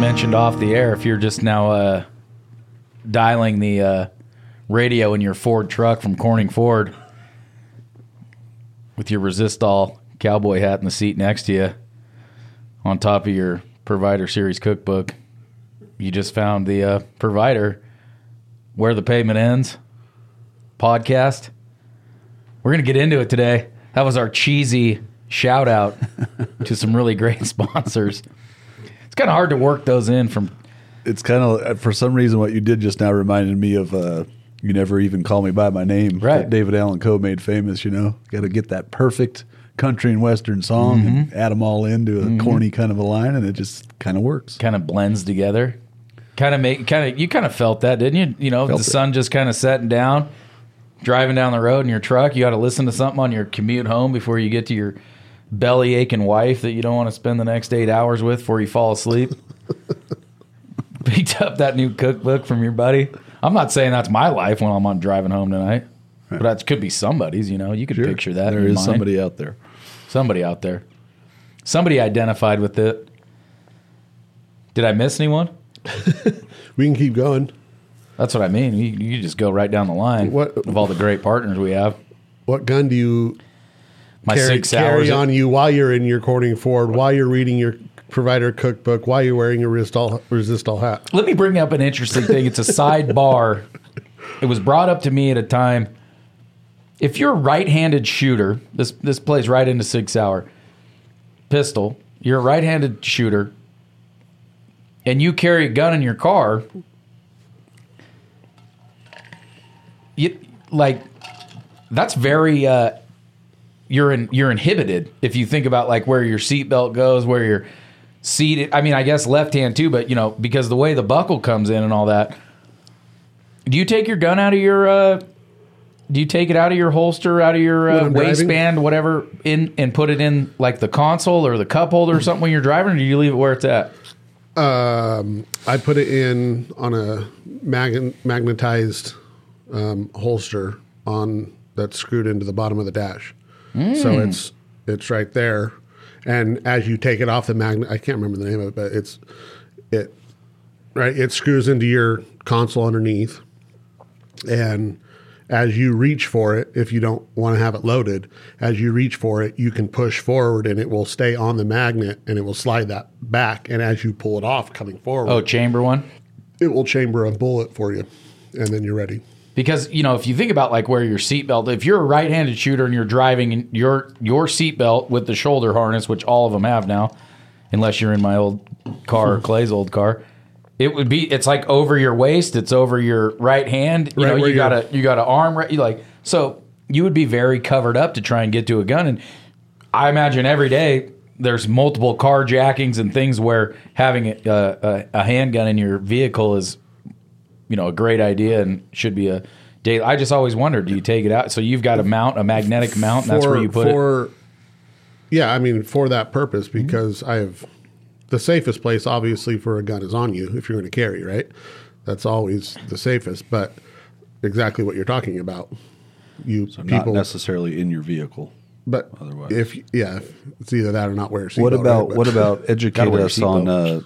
mentioned off the air, if you're just now uh, dialing the uh, radio in your Ford truck from Corning Ford with your Resistol cowboy hat in the seat next to you on top of your Provider Series cookbook, you just found the uh, Provider Where the Pavement Ends podcast. We're going to get into it today. That was our cheesy shout out to some really great sponsors. It's kind of hard to work those in from It's kind of for some reason what you did just now reminded me of. Uh, you never even call me by my name. Right. that David Allen Coe made famous. You know, got to get that perfect country and western song Mm-hmm. and add them all into a corny kind of a line, and it just kind of works. kind of blends together. Kind of make kind of you kind of felt that, didn't you? You know, Felt the it. sun just kind of setting down, driving down the road in your truck. You got to listen to something on your commute home before you get to your belly aching wife that you don't want to spend the next eight hours with before you fall asleep. Picked up that new cookbook from your buddy. I'm not saying that's my life when I'm on driving home tonight, but that could be somebody's. You know, you could picture that. There is mind. somebody out there. somebody out there. Somebody identified with it. Did I miss anyone? We can keep going. That's what I mean. You, you just go right down the line What- of all the great partners we have. What gun do you My carry, six carry hours. on you while you're in your Corning Ford, while you're reading your provider cookbook, while you're wearing your resist all hat? Let me bring up an interesting thing. It's a sidebar. It was brought up to me at a time. If you're a right-handed shooter, this this plays right into Sig Sauer pistol. You're a right-handed shooter, and you carry a gun in your car. You like that's very uh, you're in, you're inhibited if you think about like where your seatbelt goes, where you're seated. I mean, I guess left hand too, but you know because the way the buckle comes in and all that. Do you take your gun out of your? Uh, do you take it out of your holster, out of your uh, waistband, whatever, in and put it in like the console or the cup holder or something when you're driving, or do you leave it where it's at? Um, I put it in on a mag- magnetized um, holster on that's screwed into the bottom of the dash. So hmm. it's it's right there, and as you take it off the magnet, I can't remember the name of it, but it's it right. It screws into your console underneath, and as you reach for it, if you don't want to have it loaded, as you reach for it, you can push forward and it will stay on the magnet and it will slide that back. And as you pull it off coming forward, Oh, chamber one. it will chamber a bullet for you. And then you're ready. Because you know, if you think about like where your seatbelt, if you're a right-handed shooter and you're driving and your your seatbelt with the shoulder harness, which all of them have now, unless you're in my old car or Clay's old car, it would be it's like over your waist, it's over your right hand. You Right know, you got a you got an arm right. You like so you would be very covered up to try and get to a gun. And I imagine every day there's multiple carjackings and things where having a, a, a handgun in your vehicle is you know a great idea and should be a day. I just always wondered, do you take it out? So you've got a mount, a magnetic mount, and that's where you put it. Yeah, I mean, for that purpose, Mm-hmm. because I have the safest place, obviously, for a gun is on you if you're going to carry, right? That's always the safest. But exactly what you're talking about. You Not people, necessarily in your vehicle. but otherwise. if yeah, if it's either that or not wear a seatbelt. What about right? What about educate us on uh,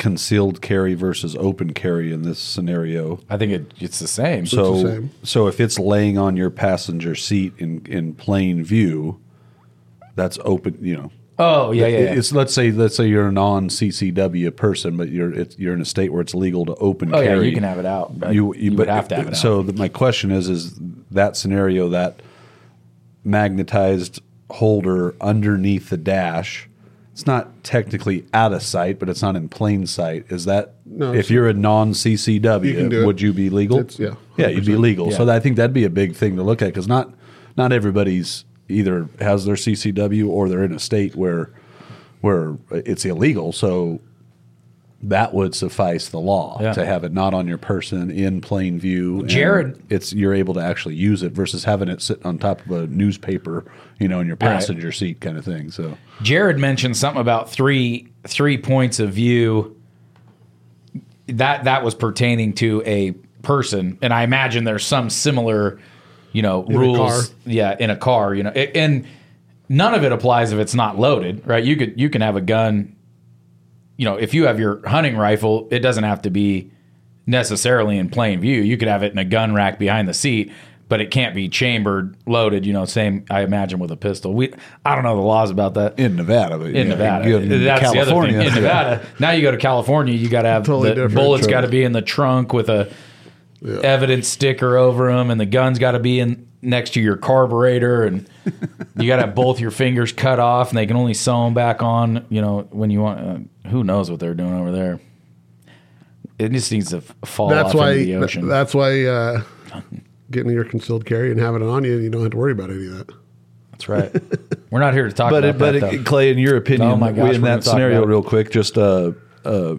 concealed carry versus open carry in this scenario? I think it, it's the same. So, the same. so if it's laying on your passenger seat in in plain view, that's open. You know, oh yeah, yeah, yeah. it's let's say let's say you're a non CCW person, but you're it's, you're in a state where it's legal to open oh yeah, carry. you can have it out. but You, you, would have to have it out. So the, my question is: is that scenario that magnetized holder underneath the dash? It's not technically out of sight, but it's not in plain sight. Is that No, if you're a non You can do CCW, it. would you be legal? It's- yeah, yeah, you'd be legal. So Yeah. I think that'd be a big thing to look at because not not everybody's either has their CCW or they're in a state where where it's illegal. So that would suffice the law Yeah. to have it not on your person in plain view. Jared- it's you're able to actually use it versus having it sitting on top of a newspaper, you know, in your passenger seat kind of thing. So Jared mentioned something about three three points of view. That that was pertaining to a person, and I imagine there's some similar, you know, a rules. Yeah, in a car, you know, A- and none of it applies if it's not loaded, right? You could you can have a gun, you know, if you have your hunting rifle, it doesn't have to be necessarily in plain view. You could have it in a gun rack behind the seat, but it can't be chambered, loaded. You know, same I imagine with a pistol. We I don't know the laws about that. in Nevada, but in yeah, Nevada, to that's the other thing. In yeah. Nevada, now you go to California, you got to have Totally the bullets. Got to be in the trunk with a evidence sticker over them, and the guns got to be in next to your carburetor, and you got to have both your fingers cut off, and they can only sew them back on. You know when you want. Uh, who knows what they're doing over there? It just needs to fall That's off why. into the ocean. That's why uh, getting your concealed carry and having it on you, you don't have to worry about any of that. That's right. We're not here to talk But about but that. though. Clay, in your opinion, Oh my gosh, in that scenario, real quick, just uh, uh,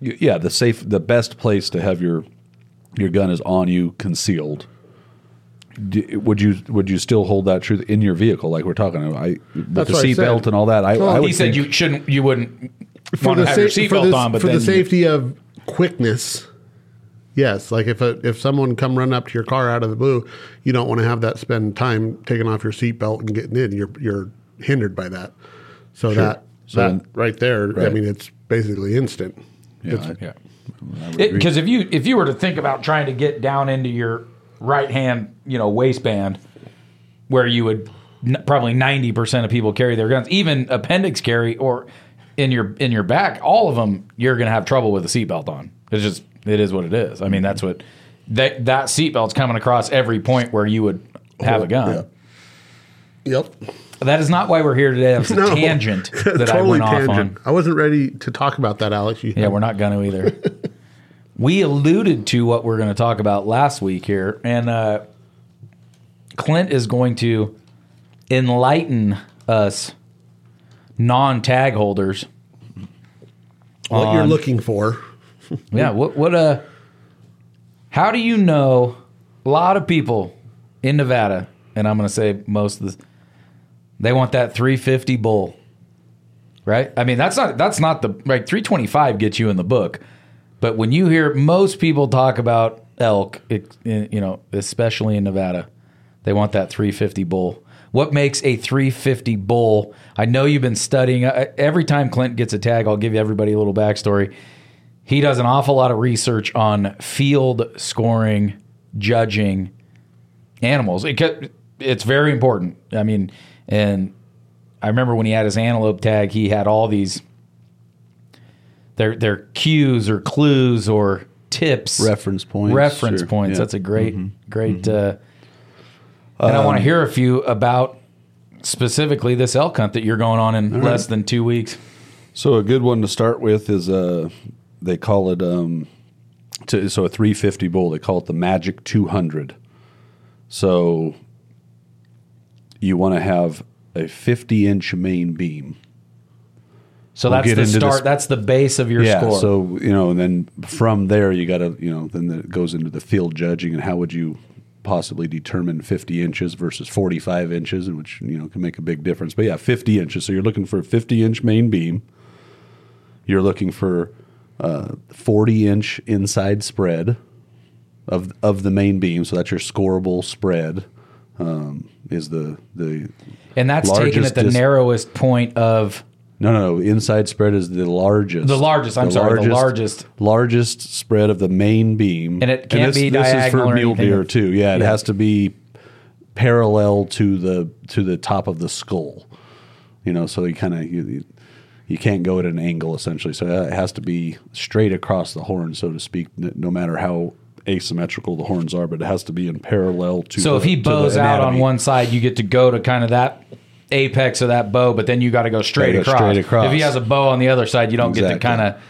yeah, the safe, the best place to have your your gun is on you, concealed. D- would you would you still hold that truth in your vehicle, like we're talking about? I with That's the what I seatbelt and all that. I, Well, I would he said think- you shouldn't. You wouldn't For want to the, have your sa- for seatbelt on, but for then the you- safety of quickness, yes. Like if a, if someone come run up to your car out of the blue, you don't want to have that spend time taking off your seatbelt and getting in. You're you're hindered by that. So that So that then- right there, I mean, it's basically instant. Yeah, It's- I- Yeah. I would agree. Because if you if you were to think about trying to get down into your right hand, you know, waistband, where you would n- probably ninety percent of people carry their guns, even appendix carry or in your in your back, all of them you're going to have trouble with a seatbelt on. It's just it is what it is. I mean, that's what that that seatbelt's coming across every point where you would have a gun. Yep. That is not why we're here today. That was a No. tangent that I totally went off on. I wasn't ready to talk about that, Alex. You, Yeah, we're not going to either. we alluded to what we're going to talk about last week here, and uh, Clint is going to enlighten us non-tag holders. what you're looking for. Yeah, what what uh how do you know a lot of people in Nevada, and I'm going to say most of the they want that 350 bull. Right? I mean, that's not that's not the right 325 gets you in the book. But when you hear most people talk about elk, it, you know, especially in Nevada, they want that 350 bull. What makes a 350 bull? I know you've been studying. uh, Every time Clint gets a tag, I'll give everybody a little backstory. He does an awful lot of research on field scoring, judging animals. It, it's very important. I mean, and I remember when he had his antelope tag, he had all these their their cues or clues or tips, Reference points, reference sure, points. yeah. That's a great, great. Uh, and I want to hear a few about specifically this elk hunt that you're going on in less than two weeks. So a good one to start with is uh they call it um to, so a 350 bull they call it the Magic 200. So you want to have a 50 inch main beam. So We'll that's the start. this- That's the base of your yeah. score. So you know, and then from there you got to you know then it goes into the field judging and how would you possibly determine 50 inches versus 45 inches, which you know can make a big difference. But yeah, 50 inches. So you're looking for a 50 inch main beam. You're looking for uh, 40 inch inside spread of of the main beam. So that's your scoreable spread. Um, is the the and that's taken at the dis- narrowest point of no, no, no. Inside spread is the largest. The largest, I'm sorry, the largest. largest spread of the main beam, And it can't this, be This is for or mule deer too. Yeah, it Yeah. has to be parallel to the to the top of the skull. You know, so you kind of you, you you can't go at an angle essentially. So uh, it has to be straight across the horn, so to speak. No matter how asymmetrical the horns are, but it has to be in parallel to. So the, if he bows out on one side, you get to go to kind of that apex of that bow, but then you got to go straight go across. straight across. If he has a bow on the other side, you don't get to kind of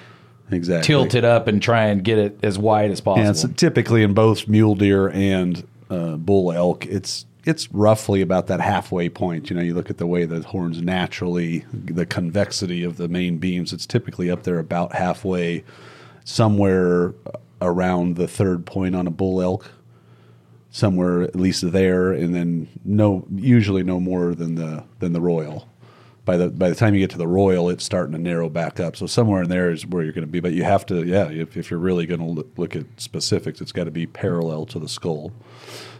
exactly tilt it up and try and get it as wide as possible. Yeah, it's typically in both mule deer and uh, bull elk. It's it's roughly about that halfway point. You know, you look at the way the horns naturally, the convexity of the main beams. It's typically up there about halfway, somewhere around the third point on a bull elk. Somewhere at least there, and then no, usually no more than the than the royal. by the by the time you get to the royal, it's starting to narrow back up. So somewhere in there is where you're going to be. But you have to, yeah, if, if you're really going to look, look at specifics, it's got to be parallel to the skull.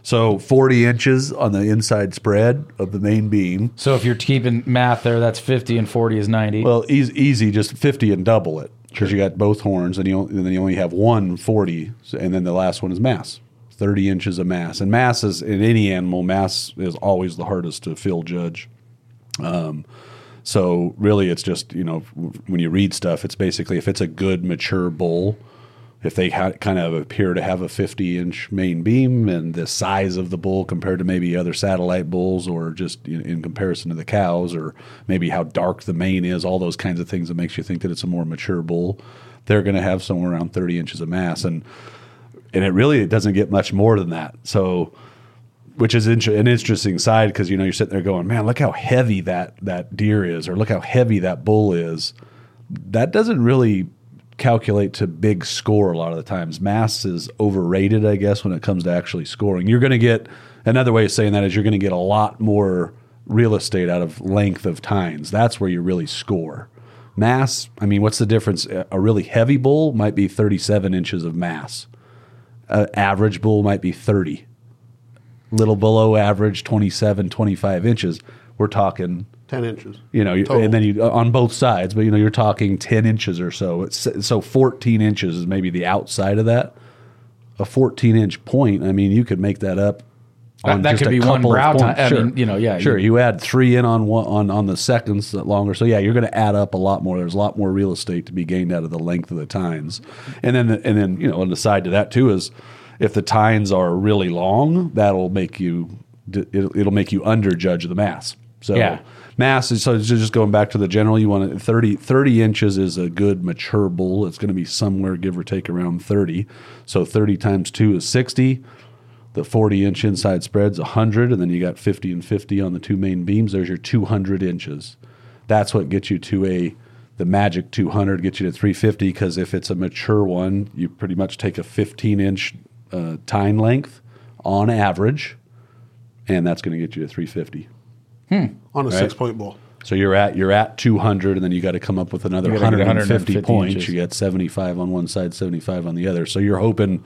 So 40 inches on the inside spread of the main beam. So if you're keeping math there, that's 50 and 40 is 90. Well, easy, easy just 50 and double it because you got both horns, and, you and then you only have one 40, and then the last one is mass. 30 inches of mass. And mass is in any animal, mass is always the hardest to field judge. Um, so really, it's just you know when you read stuff, it's basically if it's a good mature bull, if they ha- kind of appear to have a 50 inch main beam and the size of the bull compared to maybe other satellite bulls or just in, in comparison to the cows or maybe how dark the mane is, all those kinds of things that makes you think that it's a more mature bull, they're going to have somewhere around 30 inches of mass and and it really it doesn't get much more than that. So which is inter- an interesting side because you know you're sitting there going, man, look how heavy that that deer is, or look how heavy that bull is. That doesn't really calculate to big score a lot of the times. Mass is overrated, I guess, when it comes to actually scoring. You're going to get another way of saying that is you're going to get a lot more real estate out of length of tines. That's where you really score. Mass, I mean, what's the difference? A really heavy bull might be 37 inches of mass. An average bull might be 30 little below average 27 25 inches we're talking 10 inches. you know Total. and then you uh, on both sides but you know you're talking 10 inches or so it's, so 14 inches is maybe the outside of that a 14 inch point i mean you could make that up That- that could be one brow tine. I Sure. mean, you know, yeah, sure you- you add three in on one on, on the seconds that longer. So yeah you're going to add up a lot more. There's a lot more real estate to be gained out of the length of the tines. And then and then you know on the side to that too is if the tines are really long that'll make you it'll, it'll make you underjudge the mass. So Yeah. mass is so just going back to the general you want it 30, 30 inches is a good mature bull. It's going to be somewhere give or take around 30 so 30 times 2 is 60 the 40 inch inside spread's 100 and then you got 50 and 50 on the two main beams there's your 200 inches that's what gets you to a the magic 200 gets you to 350 because if it's a mature one you pretty much take a 15 inch uh, tine length on average and that's going to get you to 350 on a six point bull. so you're at you're at 200, and then you got to come up with another You gotta get 150, 150 points. inches. You get 75 on one side, 75 on the other. So you're hoping.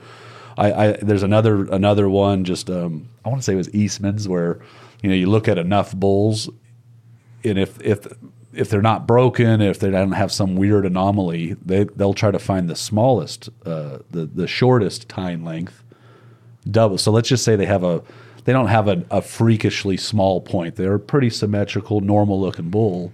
I, I there's another another one. Just um, I want to say it was Eastman's where you know you look at enough bulls, and if if if they're not broken, if they don't have some weird anomaly, they they'll try to find the smallest, uh, the the shortest tine length, double. So let's just say they have a they don't have a, a freakishly small point. They're a pretty symmetrical, normal looking bull.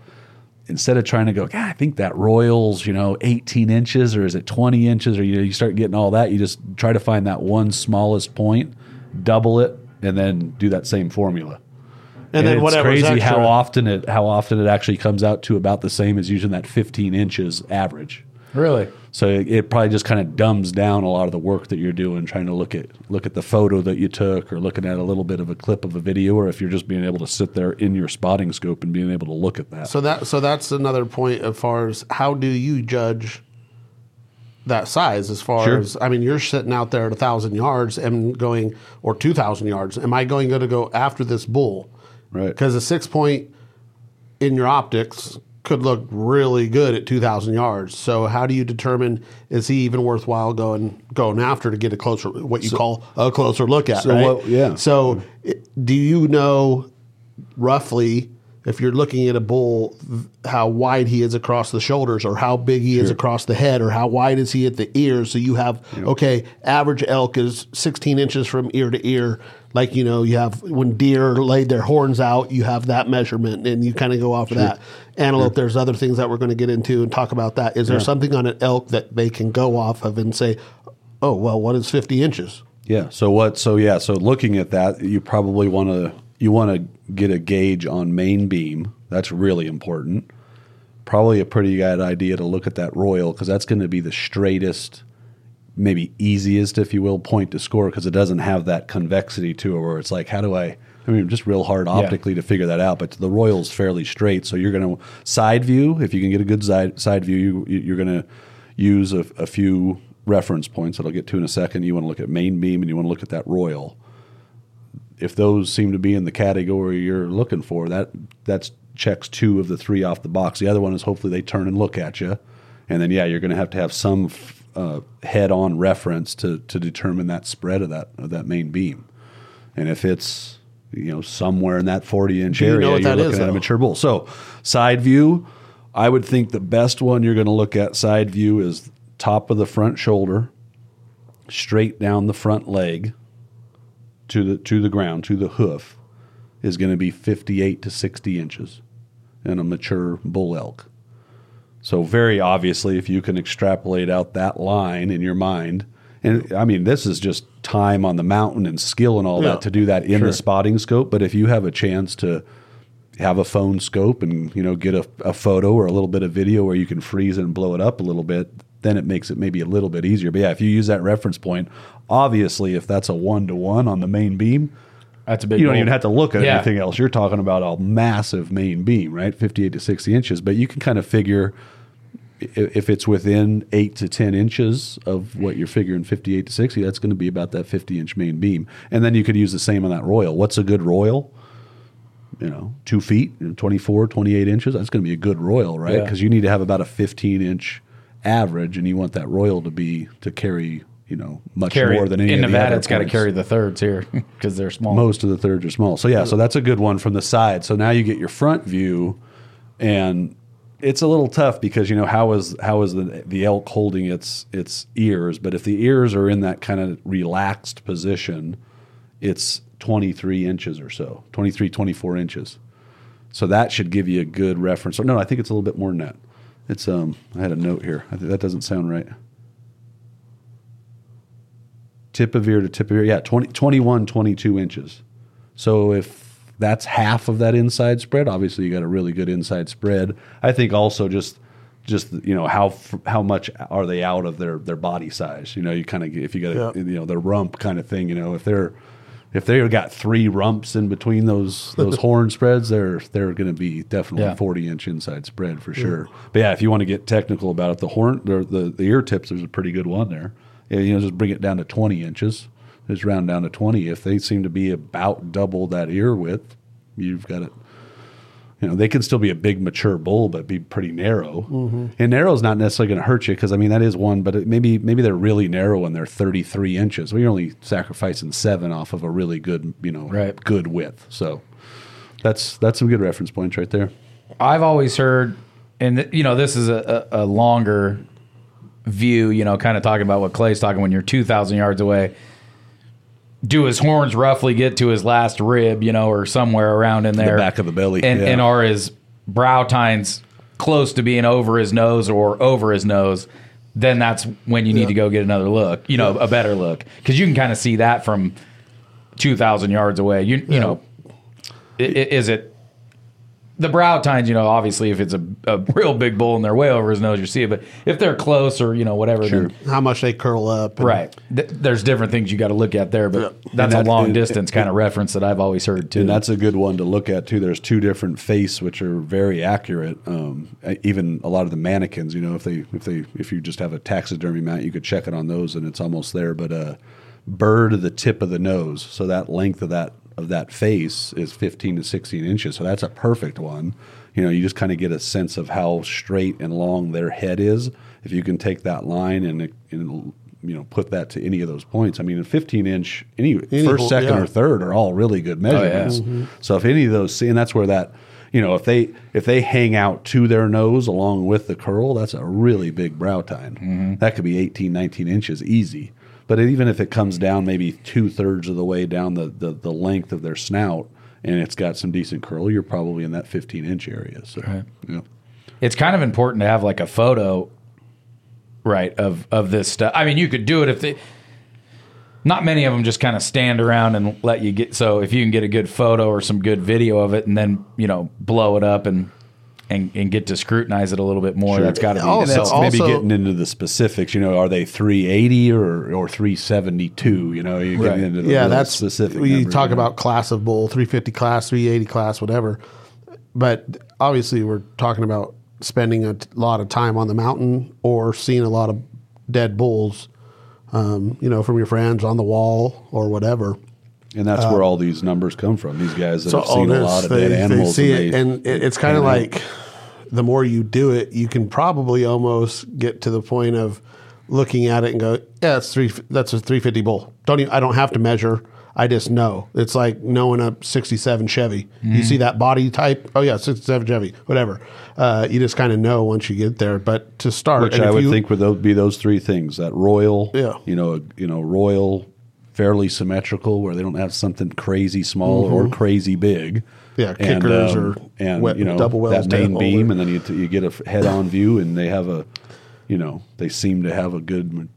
Instead of trying to go, God, I think that Royals, you know, 18 inches or is it 20 inches or you, you start getting all that, you just try to find that one smallest point, double it, and then do that same formula. And, then it's crazy extra, how often it how often it actually comes out to about the same as using that 15 inches average. Really? So it, it probably just kind of dumbs down a lot of the work that you're doing, trying to look at look at the photo that you took, or looking at a little bit of a clip of a video, or if you're just being able to sit there in your spotting scope and being able to look at that. So that so that's another point as far as how do you judge that size as far Sure. as I mean you're sitting out there at a thousand yards and going or two thousand yards. Am I going to go after this bull? Right. Because a six point in your optics could look really good at two thousand yards. So how do you determine is he even worthwhile going going after to get a closer what you call a closer look at? So right? what- yeah. So do you know roughly if you're looking at a bull how wide he is across the shoulders or how big he is across the head or how wide is he at the ears so you have okay average elk is 16 inches from ear to ear. Like you know you have when deer laid their horns out you have that measurement and you kind of go off of that. Antelope there's other things that we're going to get into and talk about that. Is there something on an elk that they can go off of and say oh well what is 50 inches? Yeah. So what? So yeah. So looking at that, you probably want to you want to get a gauge on main beam. That's really important. Probably a pretty good idea to look at that royal because that's going to be the straightest, maybe easiest, if you will, point to score because it doesn't have that convexity to it where it's like, how do I? I mean, just real hard optically to figure that out. But the royal's fairly straight, so you're going to side view. If you can get a good side side view, you, you're going to use a, a few reference points that I'll get to in a second. You want to look at main beam and you want to look at that royal. If those seem to be in the category you're looking for, that that's checks two of the three off the box. The other one is hopefully they turn and look at you, and then yeah, you're going to have to have some uh, head-on reference to to determine that spread of that of that main beam. And if it's you know somewhere in that 40 inch Do you know area, you're looking is, at a mature bull. So side view, I would think the best one you're going to look at side view is top of the front shoulder, straight down the front leg to the to the ground to the hoof is going to be 58 to 60 inches in a mature bull elk. So very obviously, if you can extrapolate out that line in your mind, and I mean this is just time on the mountain and skill and all Yeah, that to do that in the spotting scope. But if you have a chance to have a phone scope and you know get a, a photo or a little bit of video where you can freeze it and blow it up a little bit, then it makes it maybe a little bit easier. But yeah, if you use that reference point, obviously if that's a one to one on the main beam, That's a big. you don't goal. even have to look at Yeah. anything else. You're talking about a massive main beam, right? 58 to 60 inches. But you can kind of figure if it's within 8 to 10 inches of what you're figuring 58 to 60, that's going to be about that 50 inch main beam. And then you could use the same on that royal. What's a good royal? You know, two feet, you 24, 28 inches. That's going to be a good royal, right? Yeah. Because you need to have about a 15 inch average, and you want that royal to be to carry, you know, much carry more than any in Nevada. It's got to carry the thirds here because they're small. Most of the thirds are small. So yeah, so that's a good one from the side. So now you get your front view, and it's a little tough because you know how is how is the the elk holding its its ears? But if the ears are in that kind of relaxed position, it's 23 inches or so, 23, 24 inches. So that should give you a good reference. Or no, I think it's a little bit more than that. It's um I had a note here. I think that doesn't sound right. Tip of ear to tip of ear. Yeah, 20, 21, 22 inches. So if that's half of that inside spread, obviously you got a really good inside spread. I think also just just you know how how much are they out of their their body size? You know, you kind of if you got a, Yeah. you know their rump kind of thing. You know, if they're if they've got three rumps in between those those horn spreads, they're they're going to be definitely Yeah. forty inch inside spread for sure. But yeah, if you want to get technical about it, the horn the the, the ear tips, there's a pretty good one there. Yeah, you know, just bring it down to twenty inches. Just round down to twenty. If they seem to be about double that ear width, you've got it. You know, they can still be a big mature bull, but be pretty narrow. Mm-hmm. And narrow is not necessarily going to hurt you because I mean that is one, but it, maybe maybe they're really narrow and they're 33 inches. Well, you're only sacrificing seven off of a really good, you know, Right. good width. So that's that's some good reference points right there. I've always heard, and th- you know, this is a, a, a longer view. You know, kind of talking about what Clay's talking when you're two thousand yards away. Do his horns roughly get to his last rib, you know, or somewhere around in there, back of the belly, and, yeah. and are his brow tines close to being over his nose or over his nose? Then that's when you need to go get another look, you know, a better look, because you can kind of see that from two thousand yards away. You you know, is it the brow tines, you know, obviously if it's a, a real big bull and they're way over his nose, you see it. But if they're close or, you know, whatever, then, How much they curl up. and- right. Th- there's different things you got to look at there. But that's And a long and- distance kind of reference that I've always heard too. And that's a good one to look at too. There's two different face which are very accurate. Um, even a lot of the mannequins, you know, if they if they if you just have a taxidermy mount, you could check it on those and it's almost there. But uh, bird of the tip of the nose, so that length of that of that face is 15 to 16 inches. So that's a perfect one. You know, you just kind of get a sense of how straight and long their head is. If you can take that line and, and you know put that to any of those points. I mean, a 15 inch any, Any first, second, yeah. or third are all really good oh, measurements. Mm-hmm. So if any of those, see, and that's where that, you know, if they if they hang out to their nose along with the curl, that's a really big brow tine. Mm-hmm. That could be 18, 19 inches easy. But even if it comes down maybe two thirds of the way down the, the, the length of their snout and it's got some decent curl, you're probably in that 15 inch area. So, yeah. it's kind of important to have like a photo, right, of of this stuff. I mean, you could do it if they. Not many of them just kind of stand around and let you get. So if you can get a good photo or some good video of it, and then you know blow it up and and, and get to scrutinize it a little bit more, that's got to be. Oh, And so- that's maybe also- getting into the specifics. You know, are they 380 or or 372? You know, you Right. into the yeah, that's specific. We numbers, talk you know. about class of bull, 350 class, 380 class, whatever. But obviously, we're talking about spending a t- lot of time on the mountain or seeing a lot of dead bulls, um, you know, from your friends on the wall or whatever. And that's where all these numbers come from. These guys that So have seen a lot of they, dead they animals. see and it, they- and it, it's kind of like the more you do it, you can probably almost get to the point of looking at it and go, "Yeah, it's three. That's a 350 bull. Don't even, I don't have to measure. I just know. It's like knowing a 67 Chevy. Mm-hmm. You see that body type? Oh yeah, 67 Chevy. Whatever. Uh, you just kind of know once you get there. But to start, which I would you- think would be those three things: that royal, Yeah. you know, you know, royal, fairly symmetrical, where they don't have something crazy small or crazy big. Mm-hmm. Yeah, kickers or and wet- you know double wells that main beam, and then you you get a head on view, and they have a, you know, they seem to have a good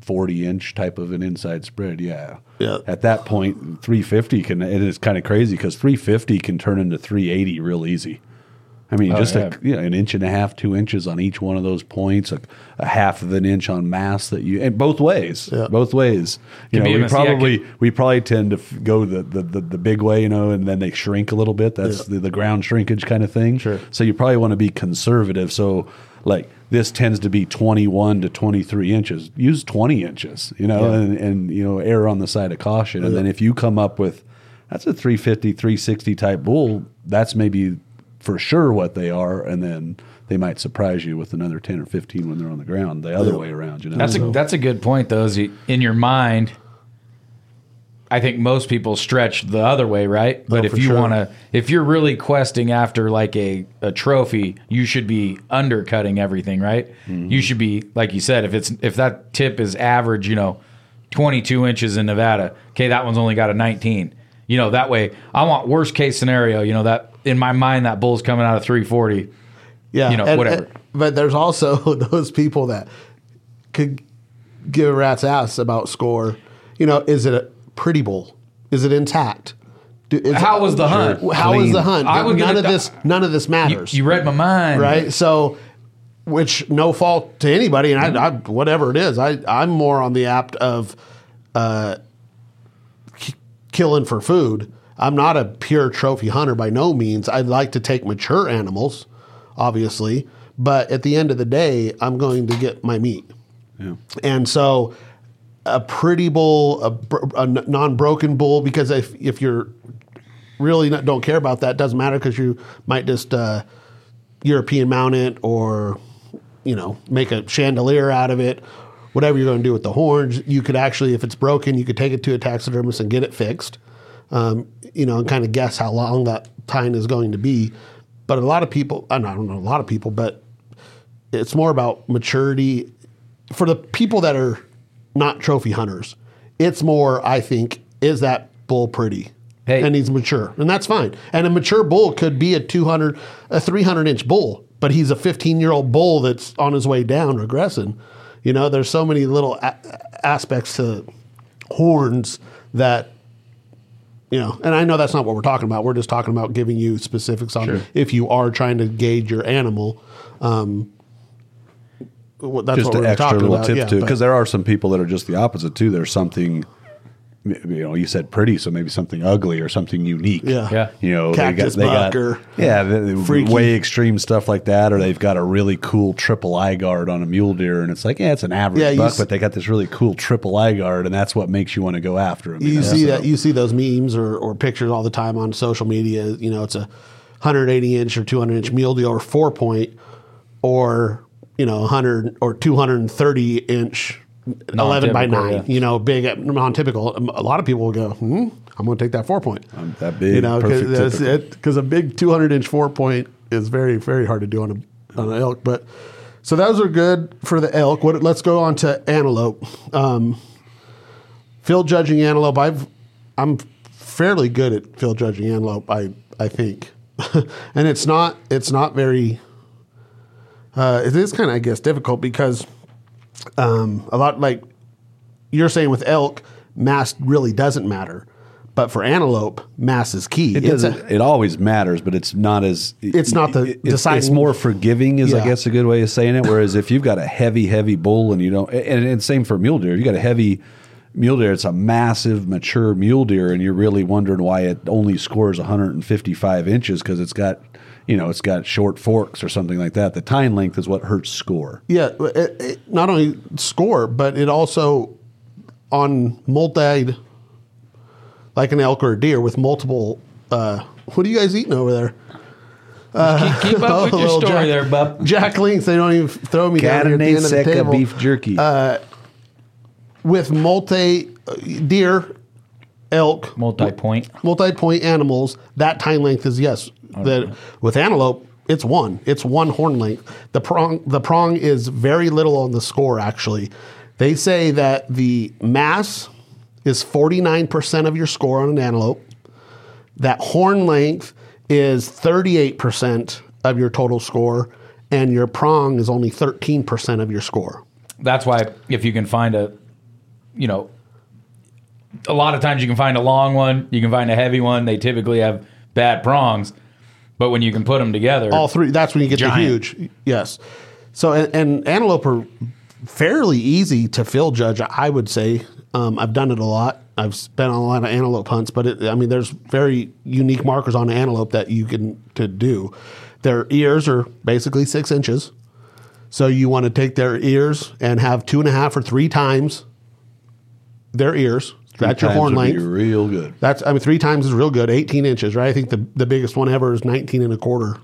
forty inch type of an inside spread. Yeah, Yeah. At that point, three fifty can it is kind of crazy because three fifty can turn into three eighty real easy. I mean, Oh, just yeah. a, you know, an inch and a half, two inches on each one of those points, a, a half of an inch on mass that you, and both ways, Yeah. both ways. You Can know, we yeah, probably can- we probably tend to f- go the, the, the, the big way, you know, and then they shrink a little bit. That's the, the ground shrinkage kind of thing. Sure. So you probably want to be conservative. So like this tends to be 21 to 23 inches. Use 20 inches, you know, Yeah. and, and, you know, err on the side of caution. And then if you come up with, that's a 350, 360 type bull, that's maybe for sure what they are. And then they might surprise you with another 10 or 15 when they're on the ground, the other way around, you know. That's a that's a good point though. Is you- in your mind, I think most people stretch the other way, right? But Oh, if you sure. want to, if you're really questing after like a, a trophy, you should be undercutting everything, right? Mm-hmm. You should be like you said, if it's if that tip is average, you know, 22 inches in Nevada, okay, that one's only got a 19. You know, that way, I want worst case scenario. You know that in my mind, that bull's coming out of 340. Yeah, you know, and- whatever. and- but there's also those people that could give a rat's ass about score. You know, is it a pretty bull? Is it intact? Do, is How it- was the hunt? How was the hunt? I would none of it- this. None of this You, matters. you read my mind, right? So, which no fault to anybody, and I, I whatever it is, I I'm more on the apt of uh, k- killing for food. I'm not a pure trophy hunter by no means. I'd like to take mature animals, obviously, but at the end of the day, I'm going to get my meat. Yeah. And so, a pretty bull, a, a non-broken bull, because if if you're really not, don't care about that, doesn't matter because you might just uh, European mount it or you know make a chandelier out of it. Whatever you're going to do with the horns, you could actually, if it's broken, you could take it to a taxidermist and get it fixed. Um, you know, and kind of guess how long that tine is going to be. But a lot of people, I don't know, a lot of people, but it's more about maturity for the people that are not trophy hunters. It's more, I think, is that bull pretty? Hey. And he's mature, and that's fine. And a mature bull could be a 200, a 300 inch bull, but he's a 15 year old bull that's on his way down, regressing. You know, there's so many little a- aspects to horns that you know, and I know that's not what we're talking about. We're just talking about giving you specifics on Sure. if you are trying to gauge your animal. Um, well, that's just what an we're extra talking little about. tip yeah, to it but- because there are some people that are just the opposite too. There's something, you know, you said pretty, so maybe something ugly or something unique. Yeah. Yeah. you know, Cactus they got, buck they or got yeah, the, the freaky. way extreme stuff like that, or they've got a really cool triple eye guard on a mule deer, and it's like, yeah, it's an average Yeah, buck, s- but they got this really cool triple eye guard, and that's what makes you want to go after them. you know? see So- that you see those memes or, or pictures all the time on social media. You know, it's a 180 inch or 200 inch mule deer or four point, or you know, 100 or 230 inch. 11 by 9 yeah. you know big non-typical a lot of people will go hmm, i'm going to take that four point. Um, that big, you know perfect because a big 200 inch four point is very very hard to do on a on an elk but so those are good for the elk. What let's go on to antelope. Um, field judging antelope i've i'm fairly good at field judging antelope i i think. And it's not it's not very uh, it is kind of i guess difficult because um, a lot like you're saying with elk mass really doesn't matter but for antelope mass is key It a- doesn't. it always matters, but it's not as. It's not the it- deciding- it's more forgiving, is I guess a good way of saying it. Whereas if you've got a heavy, heavy bull and you don't, and, and same for mule deer, you got a heavy mule deer. It's a massive, mature mule deer, and you're really wondering why it only scores 155 inches because it's got, you know, it's got short forks or something like that. The tine length is what hurts score. Yeah, it, it not only score, but it also on multi like an elk or a deer with multiple. Uh, what are you guys eating over there? keep, keep up with your Little story Jack- there, bub. Jack Link's. They don't even throw me down here at the end of the seca table. beef jerky. with multi uh, deer, elk, Multi-point. multi-point animals, that tine length is yes. That with antelope, it's one. It's one horn length. The prong, the prong is very little on the score. Actually, they say that the mass is forty nine percent of your score on an antelope. That horn length is thirty eight percent of your total score, and your prong is only thirteen percent of your score. That's why if you can find a, you know, a lot of times you can find a long one, you can find a heavy one. They typically have bad prongs, but when you can put them together, all three. That's when you get Giant. the huge. Yes. So and, and antelope are fairly easy to field judge. I would say um, I've done it a lot. I've spent on a lot of antelope hunts, but it, I mean, there's very unique markers on antelope that you can to do. Their ears are basically six inches, so you want to take their ears and have two and a half or three times their ears. That's your horn length. real good. That's I mean three times is real good. Eighteen inches, right? I think the the biggest one ever is nineteen and a quarter,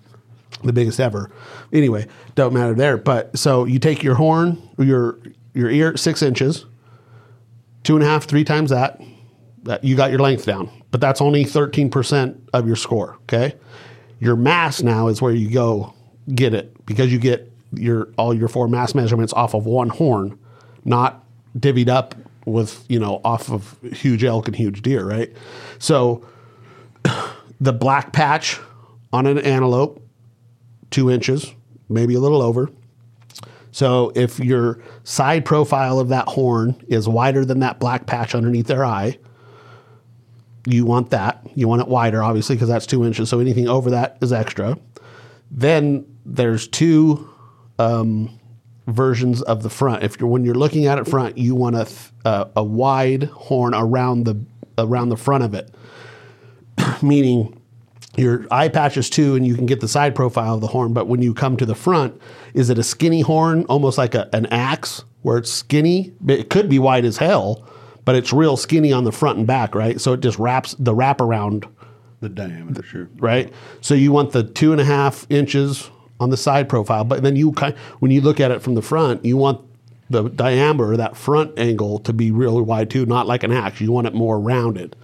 the biggest ever. Anyway, don't matter there. But so you take your horn, your your ear six inches, two and a half, three times that. That you got your length down, but that's only thirteen percent of your score. Okay, your mass now is where you go get it because you get your all your four mass measurements off of one horn, not divvied up with you know off of huge elk and huge deer, right? So the black patch on an antelope, two inches, maybe a little over. So if your side profile of that horn is wider than that black patch underneath their eye, you want that. You want it wider, obviously, because that's two inches. So anything over that is extra. Then there's two um, versions of the front. If you're when you're looking at it front, you want a th- a, a wide horn around the around the front of it, meaning your eye patch is two, and you can get the side profile of the horn. But when you come to the front, is it a skinny horn, almost like a, an axe, where it's skinny? It could be wide as hell, but it's real skinny on the front and back, right? So it just wraps the wrap around The diameter, sure. right? So you want the two and a half inches on the side profile, but then you kind when you look at it from the front, you want the diameter, that front angle, to be really wide too, not like an axe. You want it more rounded,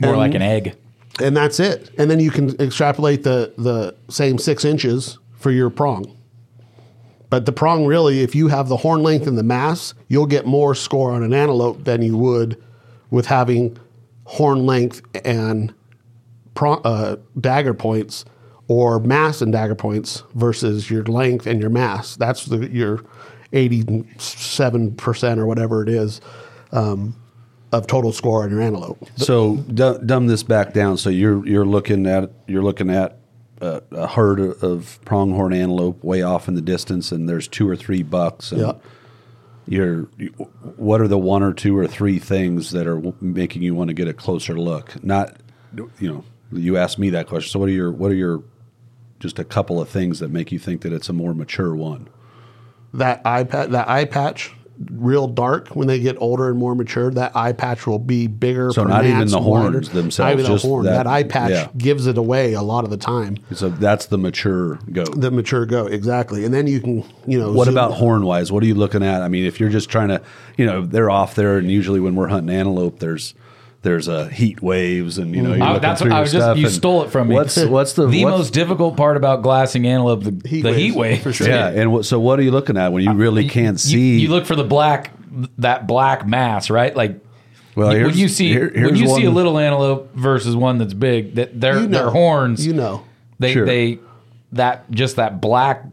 more and- like an egg. and that's it. And then you can extrapolate the the same six inches for your prong. But the prong really, if you have the horn length and the mass, you'll get more score on an antelope than you would with having horn length and prong, uh, dagger points or mass and dagger points versus your length and your mass. That's the, your 87% or whatever it is um, of total score on your antelope. So du- dumb this back down. So you're you're looking at you're looking at uh, a herd of- of pronghorn antelope way off in the distance, and there's two or three bucks. And Yeah. You're you- what are the one or two or three things that are making you want to get a closer look? Not you know you asked me that question. So what are your what are your just a couple of things that make you think that it's a more mature one? that eye patch, that eye patch, real dark when they get older and more mature. That eye patch will be bigger. So not even the wider. horns themselves, Not even the horn. that- That, eye patch yeah. gives it away a lot of the time. So that's the mature goat. The mature goat, exactly. And then you can, you know, What about horn wise? What are you looking at? I mean, if you're just trying to, you know, they're off there, and usually when we're hunting antelope, there's there's uh, heat waves, and you know, you're I, looking that's through what I was just. stuff, You stole it from me. What's what's the the what's- most difficult part about glassing antelope? The Heat the waves, heat wave for sure. Yeah, and what, so what are you looking at when you really can't You- see? You, look for the black, that black mass, right? Like well, when you see here- when here's you see a little antelope versus one that's big, that their You know. their horns, You know. they Sure. they that just that black,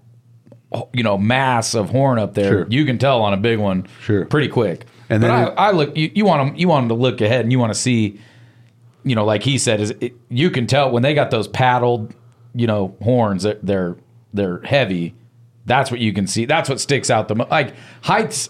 you know, mass of horn up there. Sure. You can tell on a big one, Sure. pretty quick. And but then I, I look, you, you want them, you want them to look ahead, and you want to see, you know, like he said, is it, you can tell when they got those paddled, you know, horns. They're they're, they're heavy. That's what you can see. That's what sticks out the most. Like heights.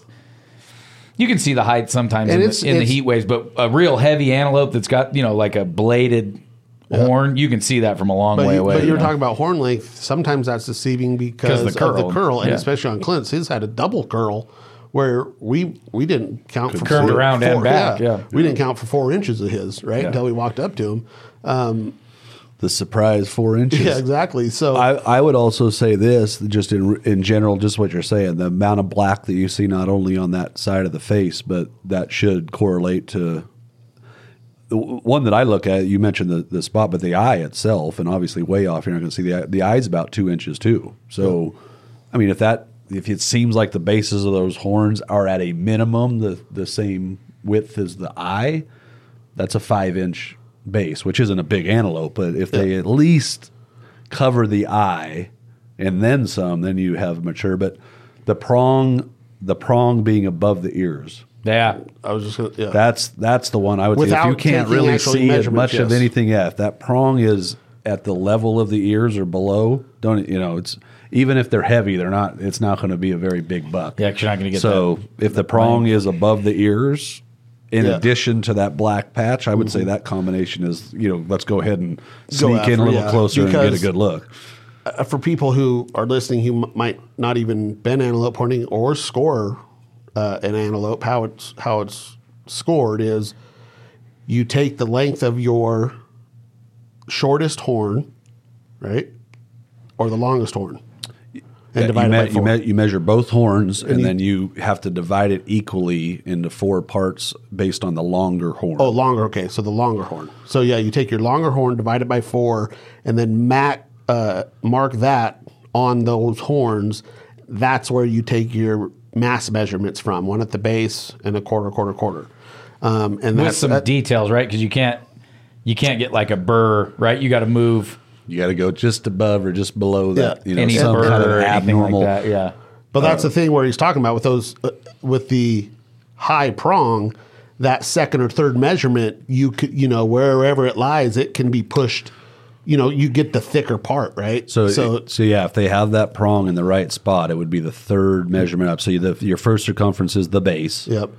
You can see the height sometimes And in, the, in the heat waves, but a real heavy antelope that's got you know like a bladed horn, you can see that from a long But, way you, away. but you you're know? talking about horn length. Sometimes that's deceiving because the of the curl. curl, and Yeah. especially on Clint's, his had a double curl Where we we didn't count for Curved four- around and four- back, yeah. we didn't count for four inches of his right Yeah. until we walked up to him. Um, The surprise four inches. yeah, exactly. So I, I would also say this, just in in general, just what you're saying, the amount of black that you see not only on that side of the face, but that should correlate to the one that I look at. You mentioned the, the spot, but the eye itself, and obviously way off, you're not going to see the eye. The eye's about two inches too. So, I mean, if that if it seems like the bases of those horns are at a minimum the the same width as the eye, that's a five inch base, which isn't a big antelope, but if they at least cover the eye and then some, then you have mature. But the prong, the prong being above the ears, Yeah. I was just gonna, yeah. that's that's the one I would say. If you can't really see it measurements, much of anything, yeah, if that prong is at the level of the ears or below, don't you know? It's even if they're heavy, they're not. It's not going to be a very big buck. Yeah, 'cause you're not gonna get that. So if the prong is above the ears, in Yeah. addition to that black patch, I would say that combination is you know let's go ahead and Go sneak in a little yeah. closer and get a Because- good look. uh, for people who are listening who m- might not even been antelope hunting or score uh, an antelope, how it's how it's scored is you take the length of your shortest horn, right, or the longest horn, and Yeah, divide you, it me- by you, me- you measure both horns, and, you- then you have to divide it equally into four parts based on the longer horn. Oh, longer. Okay, so the longer horn. So yeah, you take your longer horn, divide it by four, and then mac, uh, mark that on those horns. That's where you take your mass measurements from. One at the base and a quarter, quarter, quarter. Um, and With that's some that- details, right? Because you can't you can't get like a burr, right? You got to move You got to go just above or just below that. Yeah. You know, any some burr kind of or anything abnormal. like that. Yeah. But that's the thing where he's talking about with those uh, with the high prong, that second or third measurement, you could you know wherever it lies, it can be pushed. You know, you get the thicker part, right? So, so so, yeah, if they have that prong in the right spot, it would be the third measurement up. So you, the, your first circumference is the base. yep,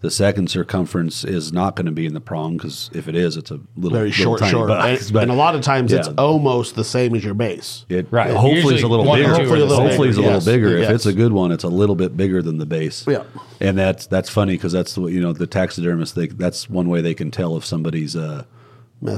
The second circumference is not going to be in the prong because if it is, it's a little very little short, tiny short, bucks. and, But and a lot of times it's almost the same as your base. It, Right. Hopefully, it's a little bigger. Hopefully a little Hopefully, it's a little yes. bigger. If Yes. it's a good one, it's a little bit bigger than the base. Yeah. and that's that's funny because that's the you know the taxidermist. They, that's one way they can tell if somebody's uh,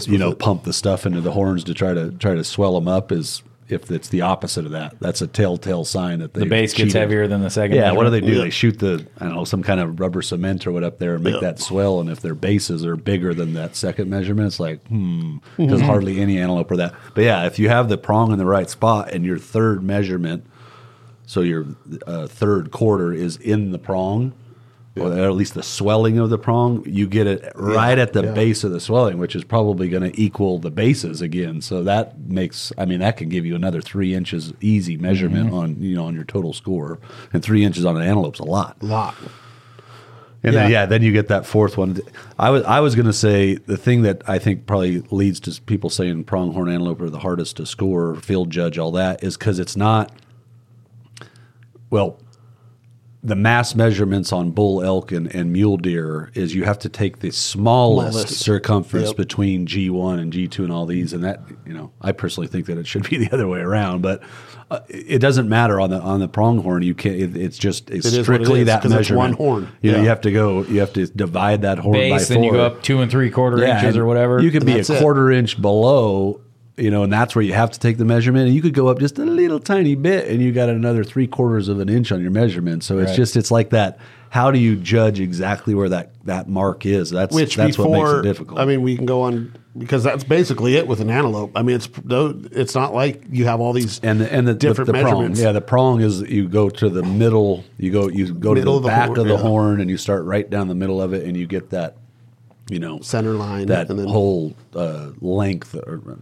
you know it. pump the stuff into the horns to try to try to swell them up is if it's the opposite of that. That's a telltale sign that The base gets heavier than the second. Yeah, what do they do? Yeah. They shoot the I don't know some kind of rubber cement or what up there and make Yeah. that swell. And if their bases are bigger than that second measurement, it's like hmm, because Mm-hmm. hardly any antelope are that. But yeah, if you have the prong in the right spot and your third measurement, so your uh, third quarter is in the prong. Or at least the swelling of the prong, you get it right at the yeah. base of the swelling, which is probably going to equal the bases again. So that makes, I mean, that can give you another three inches easy measurement Mm-hmm. on you know on your total score, and three inches on an antelope's a lot. lot. And then, Yeah. yeah, then you get that fourth one. I was I was going to say the thing that I think probably leads to people saying pronghorn antelope are the hardest to score, field judge, all that is because it's not. Well, the mass measurements on bull elk and, and mule deer is you have to take the smallest Smallest. circumference Yep. between G1 and G2 and all these and that you know I personally think that it should be the other way around but uh, it doesn't matter on the on the pronghorn you can't it, it's just it's it strictly is, that 'cause it's measurement one horn. you know Yeah. you have to go you have to divide that horn by base, four then you go up two and three quarter inches or whatever. You could be a that's it. quarter inch below, you know, and that's where you have to take the measurement. And you could go up just a little tiny bit, and you got another three quarters of an inch on your measurement. So it's Right. just it's like that. How do you judge exactly where that that mark is? That's Which that's before, what makes it difficult. I mean, we can go on because that's basically it with an antelope. I mean, it's it's not like you have all these and the, and the different the, the prong, measurements. yeah, the prong is you go to the middle. You go you go Middle to the the back horn, of the yeah. horn, and you start right down the middle of it, and you get that, you know, center line that and then whole uh, length or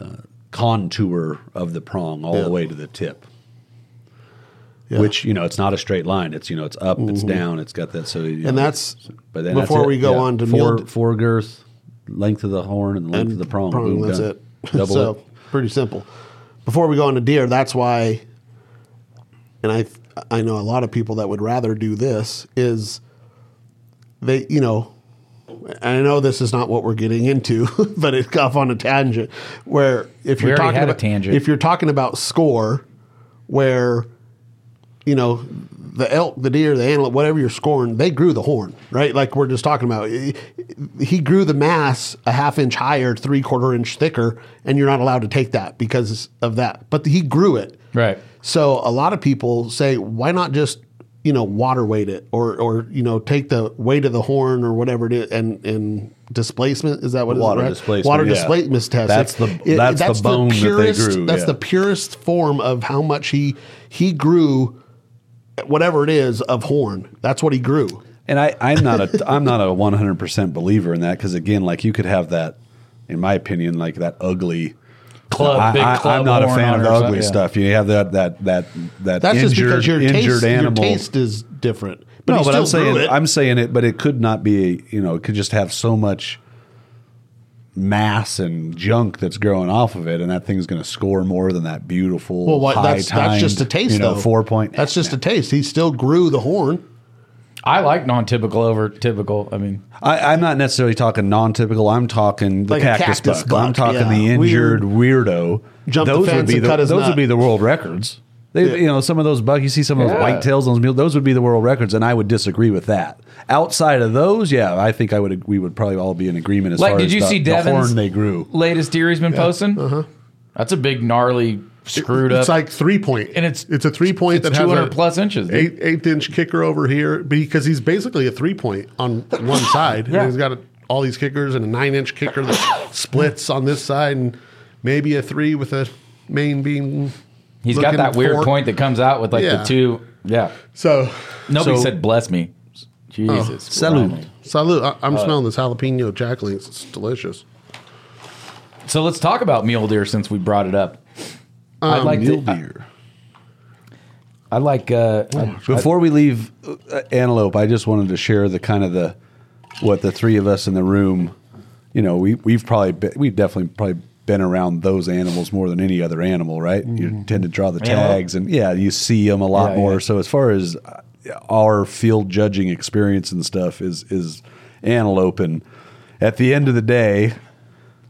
uh, contour of the prong all Yeah. the way to the tip. Yeah. Which you know, it's not a straight line. It's you know, it's up, it's down, it's got that. So you know, And that's- but then before that's we go on to four mule- four girth, length of the horn, and the length and of the prong. prong, Boom, that's done. it. Double so it. pretty simple. Before we go on to deer, that's why, and I I know a lot of people that would rather do this is they you know. And I know this is not what we're getting into, but it's off on a tangent. Where if We you're talking about if you're talking about score, where you know, the elk, the deer, the antelope, whatever you're scoring, they grew the horn, right? Like we're just talking about. He grew the mass a half inch higher, three quarter inch thicker, and you're not allowed to take that because of that. But he grew it. Right. So a lot of people say, why not just you know water weight it or or you know take the weight of the horn or whatever it is and and displacement is that what it is, Water right? displacement, water yeah. displacement test That's the- that's the bone that they purest, grew, that's yeah. the purest form of how much he he grew whatever it is of horn that's what he grew And I, I'm not a I'm not a 100 percent believer in that because again, like you could have that, in my opinion, like that ugly. Club, I, big I, club I'm not a fan of the ugly yeah. stuff. You have that that that that that's injured just because your injured taste, animal. your taste is different but no, but I'm still grew saying it. I'm saying it, but it could not be. You know, it could just have so much mass and junk that's growing off of it, and that thing's going to score more than that beautiful. well what, that's that's high-timed, just a taste You know, though four point. that's just a taste he still grew the horn I like non-typical over typical. I mean, I, I'm not necessarily talking non-typical. I'm talking the Like cactus, cactus buck. I'm talking yeah. the injured weirdo. Jump the those would be and the cut his those nut. would be the world records. They, You know, some of those buck. You see some of those Yeah. whitetails, those mule- those would be the world records, and I would disagree with that. Outside of those, yeah, I think I would. We would probably all be in agreement as like, far did as you the, see the Devin's horn they grew. latest deer he's been posting? Uh-huh. That's a big gnarly screwed it's up. It's like three point And it's- it's a three point it's that has 200 plus inches. dude. eight eighth inch kicker over here because he's basically a three point on one side. Yeah. And he's got a, all these kickers and a nine inch kicker that splits on this side and maybe a three with a main beam. He's got looking that weird fork. point that comes out with like Yeah. the two. Yeah. So Nobody So- said bless me. Jesus. Oh. Salute. Christ. salute. I, I'm uh, smelling this jalapeno Jack Link's. It's delicious. So let's talk about mule deer since we brought it up. I'd like Mule to. deer. I like. Uh, I- Before we leave uh, antelope, I just wanted to share the kind of the what the three of us in the room. You know, we we've probably been, we've definitely probably been around those animals more than any other animal, right? You tend to draw the Antelope? tags, and yeah, you see them a lot Yeah, more. yeah. So as far as uh, our field judging experience and stuff is is antelope, and at the end of the day,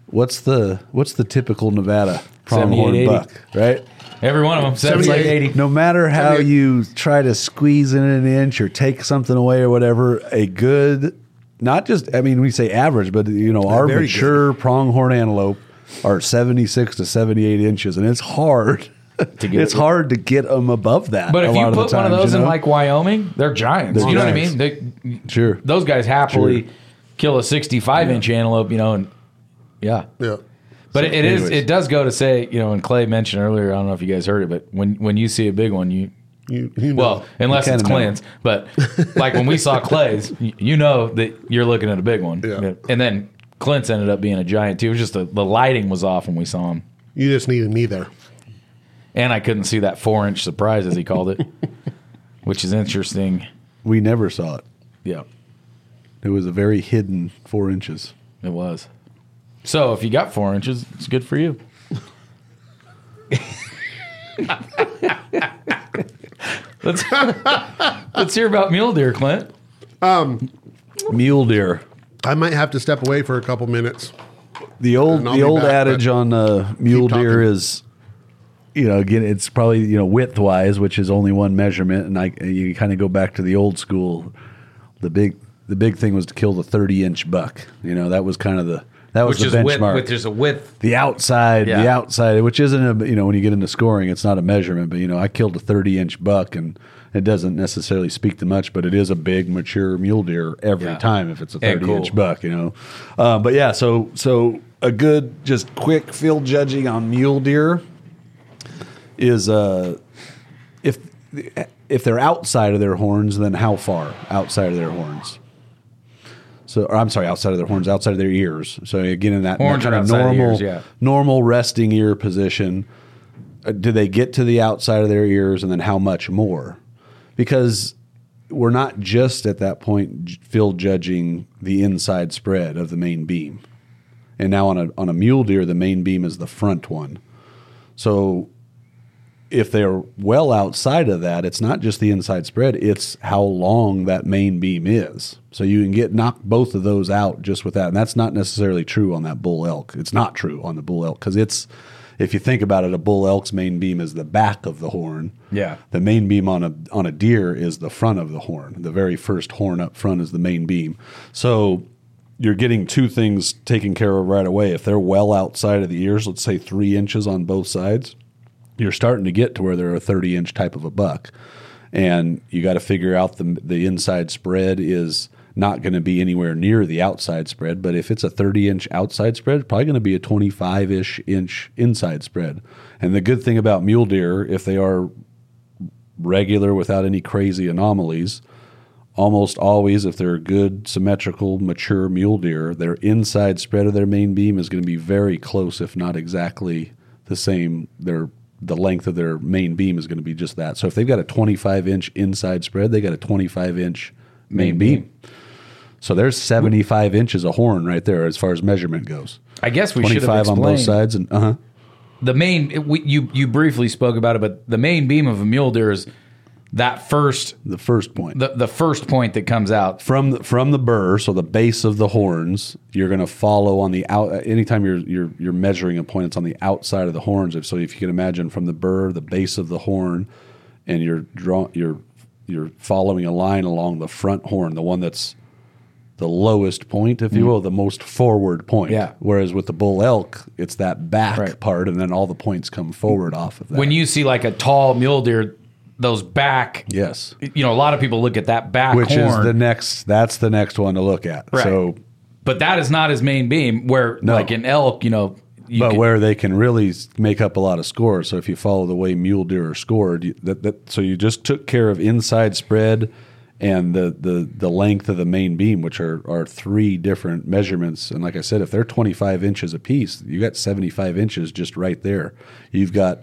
what's the what's the typical Nevada pronghorn 78, buck, right? every one of them sounds like eighty. No matter how you try to squeeze in an inch or take something away or whatever, a good, not just, I mean, we say average, but you know, our very mature pronghorn antelope are 76 to 78 inches, and it's hard. To get it's it- hard to get them above that. But a if lot you of the put one of times, those you in like Wyoming, they're giants. They're you know what I mean? They, Sure. Those guys happily Sure. kill a sixty-five inch antelope. You know, and yeah. Yeah. But So it, it is. anyways. It does go to say, you know, and Clay mentioned earlier. I don't know if you guys heard it, but when when you see a big one, you You, you know. well, unless You it's kinda. Clint's, but like when we saw Clay's, you know that you're looking at a big one. Yeah. And then Clint's ended up being a giant too. It was just the, the lighting was off when we saw him, you just needed me there. and I couldn't see that four inch surprise as he called it, which is interesting. we never saw it. Yeah, It was a very hidden four inches. it was. So if you got four inches, it's good for you. let's let's hear about mule deer, Clint. Mule deer. I might have to step away for a couple minutes. The old the old back, adage on uh, mule deer is, you know, again, it's probably you know width wise, which is only one measurement, and I you kind of go back to the old school. The big the big thing was to kill the thirty inch buck. You know, that was kind of the that was Which the is width, benchmark. with there's a width. the outside, the outside, which isn't a you know when you get into scoring, it's not a measurement. But you know, I killed a thirty inch buck, and it doesn't necessarily speak to much, but it is a big mature mule deer every Yeah. time if it's a And thirty inch cool. buck. You know, um, but yeah, so so a good just quick field judging on mule deer is uh if if they're outside of their horns, then how far outside of their horns? So, or I'm sorry, outside of their horns, outside of their ears. So again, in that, that kind of normal, ears, yeah. normal resting ear position. uh, Do they get to the outside of their ears, and then how much more? Because we're not just at that point field judging the inside spread of the main beam, and now on a on a mule deer, the main beam is the front one. So if they're well outside of that, it's not just the inside spread, it's how long that main beam is. So you can get knock both of those out just with that. And that's not necessarily true on that bull elk. It's not true on the bull elk because it's if you think about it, a bull elk's main beam is the back of the horn. Yeah. The main beam on a on a deer is the front of the horn. The very first horn up front is the main beam. So you're getting two things taken care of right away. If they're well outside of the ears, let's say three inches on both sides, you're starting to get to where they're a 30 inch type of a buck. And you got to figure out the the inside spread is not going to be anywhere near the outside spread. But if it's a 30 inch outside spread, it's probably going to be a 25 ish inch inside spread. And the good thing about mule deer, if they are regular without any crazy anomalies, almost always, if they're good, symmetrical, mature mule deer, their inside spread of their main beam is going to be very close, if not exactly the same. Their the length of their main beam is going to be just that. So if they've got a 25 inch inside spread, they got a 25 inch main, Main beam. beam. So there's 75 inches of horn right there as far as measurement goes. I guess we should have 25 on both sides, and uh huh. the main. it- we, you you briefly spoke about it, but the main beam of a mule deer is that first The first point. the the first point that comes out. from the, from the burr, so the base of the horns, you're going to follow on the out. Anytime you're you're you're measuring a point, it's on the outside of the horns. So if you can imagine from the burr, the base of the horn, and you're draw you're you're following a line along the front horn, the one that's the lowest point, if you mm-hmm. will, the most forward point. Yeah. Whereas with the bull elk, it's that back Right. part, and then all the points come forward off of that. When you see like a tall mule deer, those back. yes, You know, a lot of people look at that back which horn, is the next. That's the next one to look at. Right. So but that is not his main beam. Where No. like an elk, you know, you but can- where they can really make up a lot of scores. So if you follow the way mule deer are scored, you, that, that so you just took care of inside spread and the the the length of the main beam, which are are three different measurements. And like I said, if they're twenty five inches apiece, you got seventy five inches just right there. You've got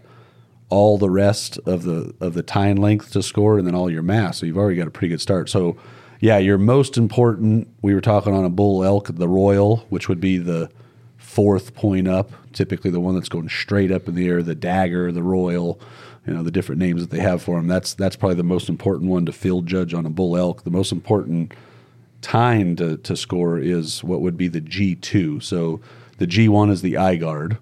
all the rest of the of the tine length to score, and then all your mass. So you've already got a pretty good start. So. Yeah, your most important. We were talking on a bull elk, the royal, which would be the fourth point up, typically the one that's going straight up in the air, the dagger, the royal, you know, the different names that they have for them. That's that's probably the most important one to field judge on a bull elk. The most important time to, to score is what would be the G2. So the G1 is the eye guard.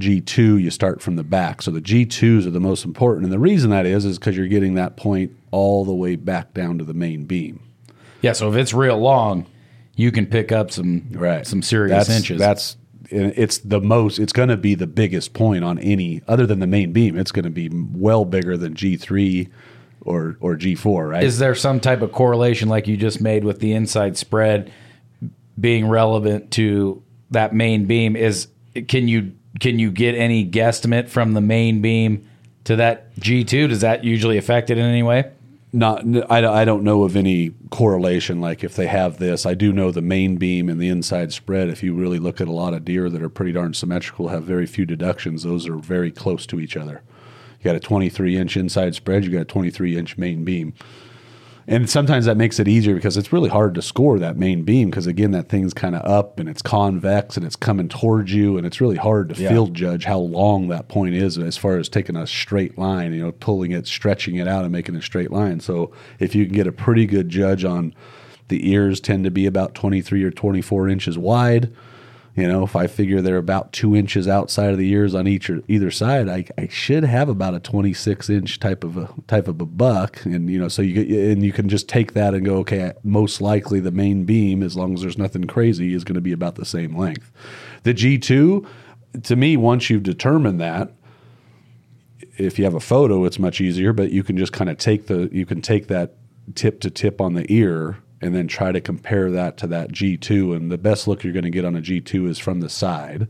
G2 you start from the back. So the G2s are the most important. And the reason that is is because you're getting that point all the way back down to the main beam. yeah. So if it's real long, you can pick up some right some serious that's, inches. that's it's the most it's going to be the biggest point on any other than the main beam it's going to be well bigger than g3 or or g4 right Is there some type of correlation like you just made with the inside spread being relevant to that main beam? Is can you can you get any guesstimate from the main beam to that G two? Does that usually affect it in any way? not I, I don't know of any correlation like if they have this i do know the main beam and the inside spread if you really look at a lot of deer that are pretty darn symmetrical have very few deductions those are very close to each other you got a 23 inch inside spread you got a 23 inch main beam and sometimes that makes it easier because it's really hard to score that main beam because again that thing's kind of up and it's convex and it's coming towards you and it's really hard to Yeah. field judge how long that point is as far as taking a straight line you know pulling it stretching it out and making a straight line so if you can get a pretty good judge on the ears tend to be about 23 or 24 inches wide you know if i figure they're about two inches outside of the ears on each or either side i, I should have about a 26 inch type of a type of a buck. And you know so you and you can just take that and go okay most likely the main beam as long as there's nothing crazy is going to be about the same length. The g2 to me once you've determined that if you have a photo it's much easier but you can just kind of take the you can take that tip to tip on the ear and then try to compare that to that G2 and the best look you're going to get on a G2 is from the side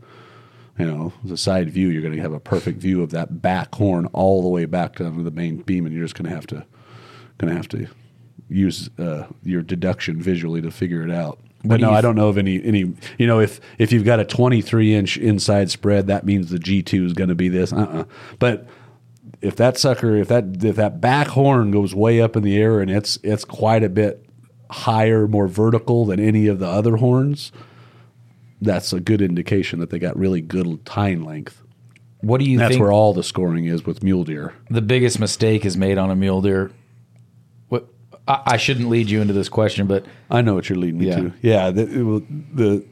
you know the side view. You're going to have a perfect view of that back horn all the way back down to the main beam and you're just going to have to going to have to use uh, your deduction visually to figure it out. But no I don't know of any any you know if if you've got a 23 inch inside spread that means the G2 is going to be this uh-uh. but if that sucker if that if that back horn goes way up in the air and it's it's quite a bit higher more vertical than any of the other horns that's a good indication that they got really good tine length What do you that's think where all the scoring is with mule deer the biggest mistake is made on a mule deer? What I, I shouldn't lead you into this question, but I know what you're leading me Yeah. to. Yeah, the, it will- the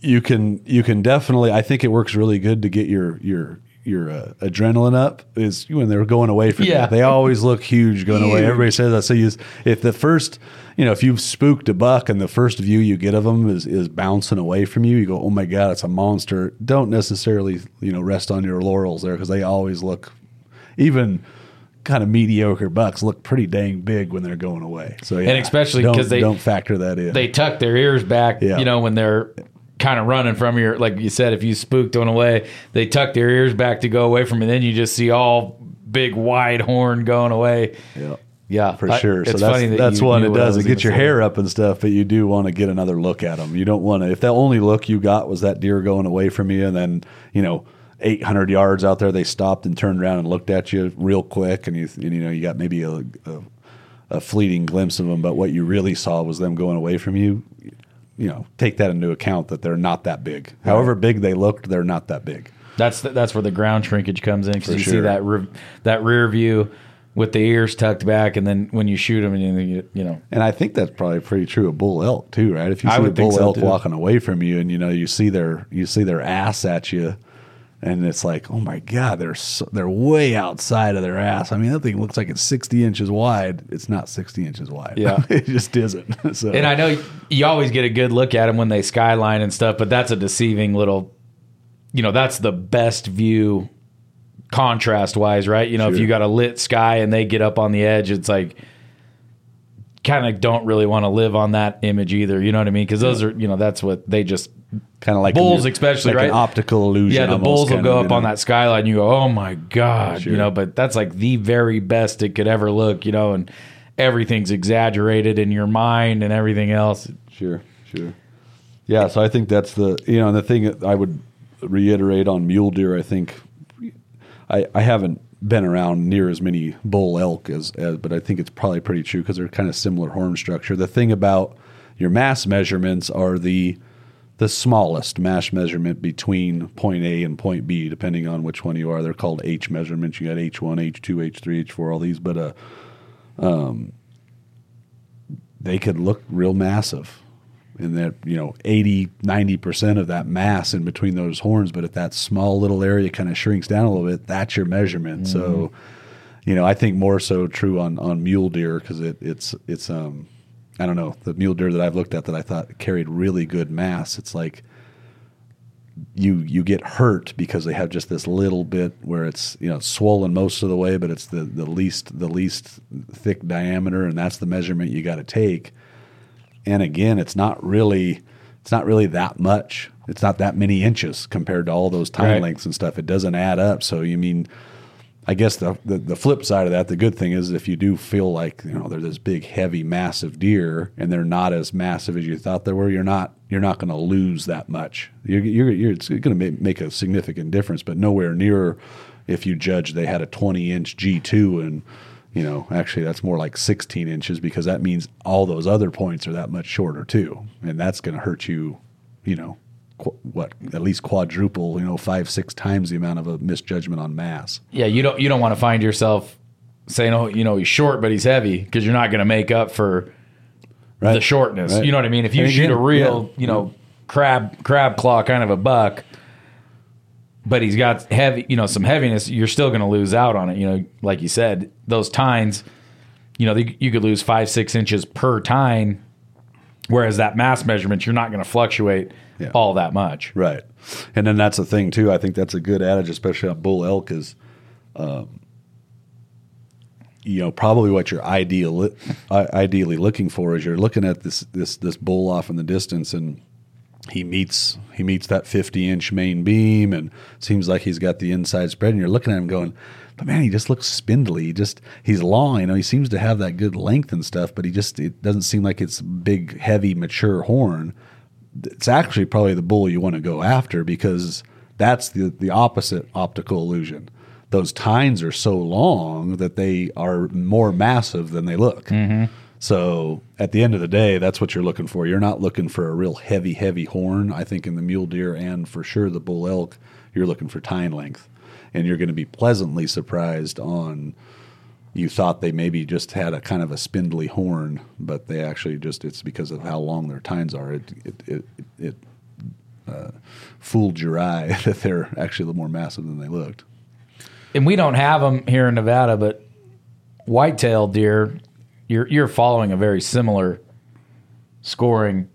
you can you can definitely. I think it works really good to get your your your uh, adrenaline up. Is when they're going away from Yeah. you. They always look huge going away. Everybody says that. So you, if the first, you know, if you've spooked a buck and the first view you get of them is is bouncing away from you, you go, oh my god, it's a monster. Don't necessarily you know rest on your laurels there because they always look even. Kind of mediocre bucks look pretty dang big when they're going away. So yeah, And especially 'cause they- don't factor that in. they tuck their ears back, Yeah. you know, when they're kind of running from your, like you said, if you spooked on away, they tuck their ears back to go away from it. Then you just see all big wide horn going away. yeah. Yeah, for I- sure. So that's funny that that's you one it does. It gets your hair up and stuff, but you do want to get another look at them. You don't want to if the only look you got was that deer going away from you, and then you know. 800 yards out there, they stopped and turned around and looked at you real quick, and you and, you know you got maybe a, a a fleeting glimpse of them, but what you really saw was them going away from you. You know, take that into account that they're not that big. However big they looked, they're not that big. That's the, that's where the ground shrinkage comes in because you see that re- that rear view with the ears tucked back, and then when you shoot them, and you, you, know, And I think that's probably pretty true of bull elk too, right? If you see a bull so, elk too. walking away from you, and you know you see their you see their ass at you, and it's like, oh my god, they're so, they're way outside of their ass. I mean, that thing looks like it's sixty inches wide. It's not sixty inches wide. Yeah. it just isn't. So And I know you always get a good look at them when they skyline and stuff, but that's a deceiving little. You know, that's the best view, contrast wise, right? You know, if you got a lit sky and they get up on the edge, it's like kind of don't really want to live on that image either. You know what I mean? Because those are, you know, that's what they just kind of like bulls an- especially, like right? an optical illusion. Yeah, the bulls will go up on that skyline. and You go, oh my god, Sure. you know. But that's like the very best it could ever look, you know. And everything's exaggerated in your mind and everything else. Sure, sure. Yeah, so I think that's the you know, and the thing that I would reiterate on mule deer, I think I I haven't been around near as many bull elk as, as but I think it's probably pretty true because they're kind of similar horn structure. The thing about your mass measurements are the the smallest mass measurement between point A and point B, depending on which one you are. They're called H measurements. You got H one, H two, H three, H four, all these, but uh, um, they could look real massive in that you know 80 90% of that mass in between those horns but if that small little area kind of shrinks down a little bit that's your measurement so you know i think more so true on on mule deer because it, it's it's um i don't know the mule deer that i've looked at that i thought carried really good mass it's like you you get hurt because they have just this little bit where it's you know swollen most of the way, but it's the the least the least thick diameter, and that's the measurement you got to take. And again, it's not really it's not really that much. It's not that many inches compared to all those tine Right. lengths and stuff. It doesn't add up. So you mean I guess the, the the flip side of that, the good thing is if you do feel like you know they're this big, heavy, massive deer, and they're not as massive as you thought they were, you're not you're not going to lose that much. You're, you're, you're it's going to make, a significant difference, but nowhere near if you judge they had a 20 inch G2 and you know actually that's more like 16 inches because that means all those other points are that much shorter too, and that's going to hurt you, you know. qu- What at least quadruple, you know, five six times the amount of a misjudgment on mass. Yeah, you don't you don't want to find yourself saying, oh, you know, he's short but he's heavy because you're not going to make up for Right. the shortness. Right. You know what I mean? If you And shoot again, a real, yeah. you know, crab crab claw kind of a buck, but he's got heavy, you know, some heaviness, you're still going to lose out on it. You know, like you said, those tines, you know, they, you could lose five six inches per tine, whereas that mass measurement, you're not going to fluctuate Yeah. all that much. Right. And then that's the thing too. I think that's a good adage, especially on bull elk, is, um, you know, probably what you're ideal, ideally looking for is you're looking at this this this bull off in the distance, and he meets he meets that 50 inch main beam, and seems like he's got the inside spread, and you're looking at him going. But man, he just looks spindly. He just he's long, you know. He seems to have that good length and stuff, but he just it doesn't seem like it's big, heavy, mature horn it's actually probably the bull you want to go after because that's the the opposite optical illusion. Those tines are so long that they are more massive than they look. Mm-hmm. So at the end of the day, that's what you're looking for. You're not looking for a real heavy, heavy horn. I think in the mule deer and for sure the bull elk, you're looking for tine length, and you're going to be pleasantly surprised on you thought they maybe just had a kind of a spindly horn, but they actually just it's because of how long their tines are. It it it, it uh, fooled your eye that they're actually a little more massive than they looked. and we don't have them here in Nevada, but whitetail deer, you're you're following a very similar scoring,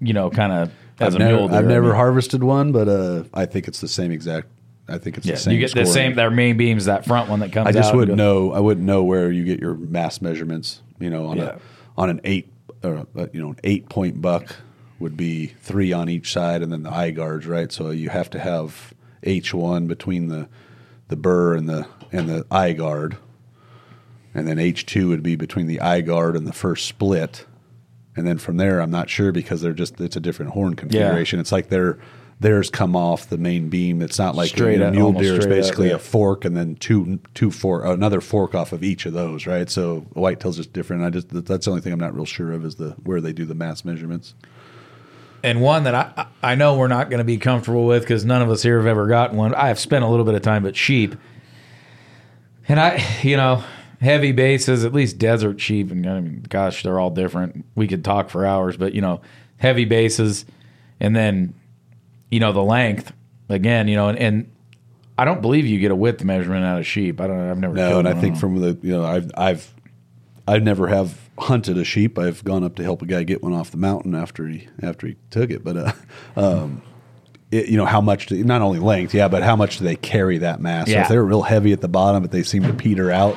you know, kind of as I've a never, mule deer. I've I never mean, harvested one, but uh, I think it's the same exact. I think it's yeah, the same. you get the same. Their main beams, that front one that comes. Out. I just wouldn't know. I wouldn't know where you get your mass measurements. You know, on Yeah. a on an eight or uh, you know an eight point buck would be three on each side, and then the eye guards, right? So you have to have H one between the the burr and the and the eye guard, and then H two would be between the eye guard and the first split, and then from there, I'm not sure because they're just it's a different horn configuration. It's like they're theirs come off the main beam. It's not like Straight a up, mule deer is straight up, basically yeah. a fork and then two two fork another fork off of each of those, right? So a whitetail's just different. I just that's the only thing I'm not real sure of is the where they do the mass measurements. and one that I I know we're not going to be comfortable with because none of us here have ever gotten one. I have spent a little bit of time, but sheep, and I, you know, heavy bases, at least desert sheep, and I mean, gosh, they're all different. We could talk for hours, but you know, heavy bases, and then, you know, the length again, you know, and, and I don't believe you get a width measurement out of sheep. I don't. I've never. No, and I think from the you know I've I've I never have hunted a sheep. I've gone up to help a guy get one off the mountain after he after he took it. But uh, um, it, you know how much do, not only length, yeah, but how much do they carry that mass? So Yeah. if they're real heavy at the bottom, but they seem to peter out.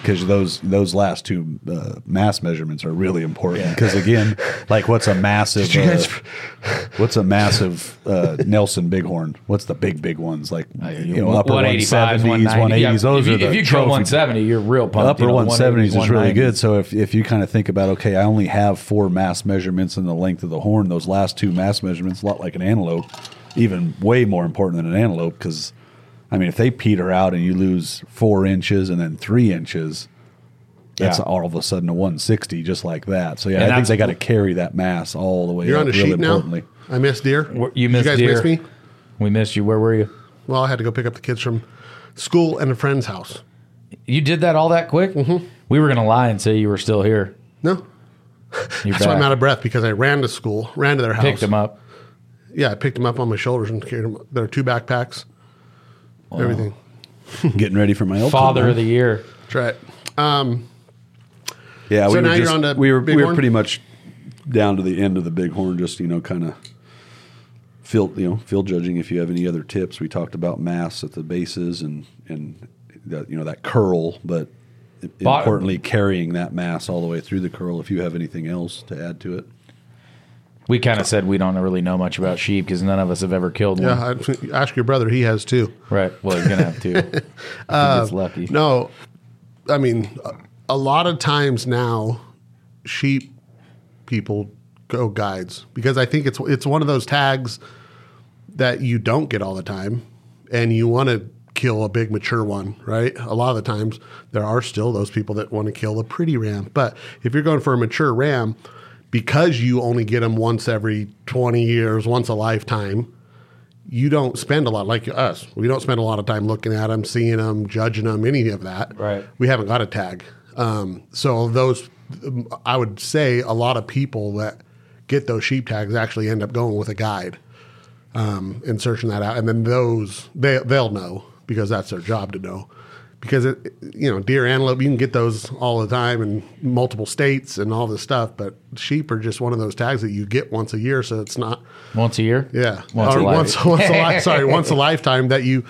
Because those those last two uh, mass measurements are really important. Because again, like what's a massive uh, what's a massive uh, Nelson Bighorn? What's the big big ones like you know upper one 185s, seventies, 190s. one Yeah, eighties? Those if are you, the if you kill trophy 170, you're real pumped. upper you 170s is really good. So if, if you kind of think about, okay, I only have four mass measurements in the length of the horn, those last two mass measurements, a lot like an antelope, even way more important than an antelope because, I mean, if they peter out and you lose four inches and then three inches, that's Yeah. all of a sudden a 160 just like that. So yeah, And I think they got to carry that mass all the way You're up. on a real sheep now. I missed deer. You missed Did you guys deer. miss me? We missed you. Where were you? Well, I had to go pick up the kids from school and a friend's house. You did that all that quick? Mm-hmm. We were going to lie and say you were still here. No, You're that's why I'm out of breath because I ran to school, ran to their house. Picked them up. Yeah, I picked them up on my shoulders and carried them. There are two backpacks, everything. Getting ready for my elk Father of the year. That's right. Um, Yeah, So we now were you're just, on to we were we were pretty much down to the end of the bighorn, just you know, kind of field you know field judging. If you have any other tips, we talked about mass at the bases and and that, you know that curl, but Bot- importantly carrying that mass all the way through the curl. If you have anything else to add to it, We kind of said we don't really know much about sheep because none of us have ever killed one. yeah, I, ask your brother; he has too. Right. Well, he's going to have to. if he gets uh, lucky. No, I mean, a, a lot of times now, sheep people go guides because I think it's it's one of those tags that you don't get all the time, and you want to kill a big mature one, right? A lot of the times there are still those people that want to kill a pretty ram, but if you're going for a mature ram, because you only get them once every 20 years, once a lifetime, you don't spend a lot like us. We don't spend a lot of time looking at them, seeing them, judging them, any of that. Right. We haven't got a tag. Um, so those, I would say, a lot of people that get those sheep tags actually end up going with a guide um, and searching that out, and then those they they'll know because that's their job to know. Because it, you know, deer, antelope, you can get those all the time in multiple states and all this stuff, but sheep are just one of those tags that you get once a year, so it's not Once a year? yeah, Once or a life. once, once a li- sorry, once a lifetime that you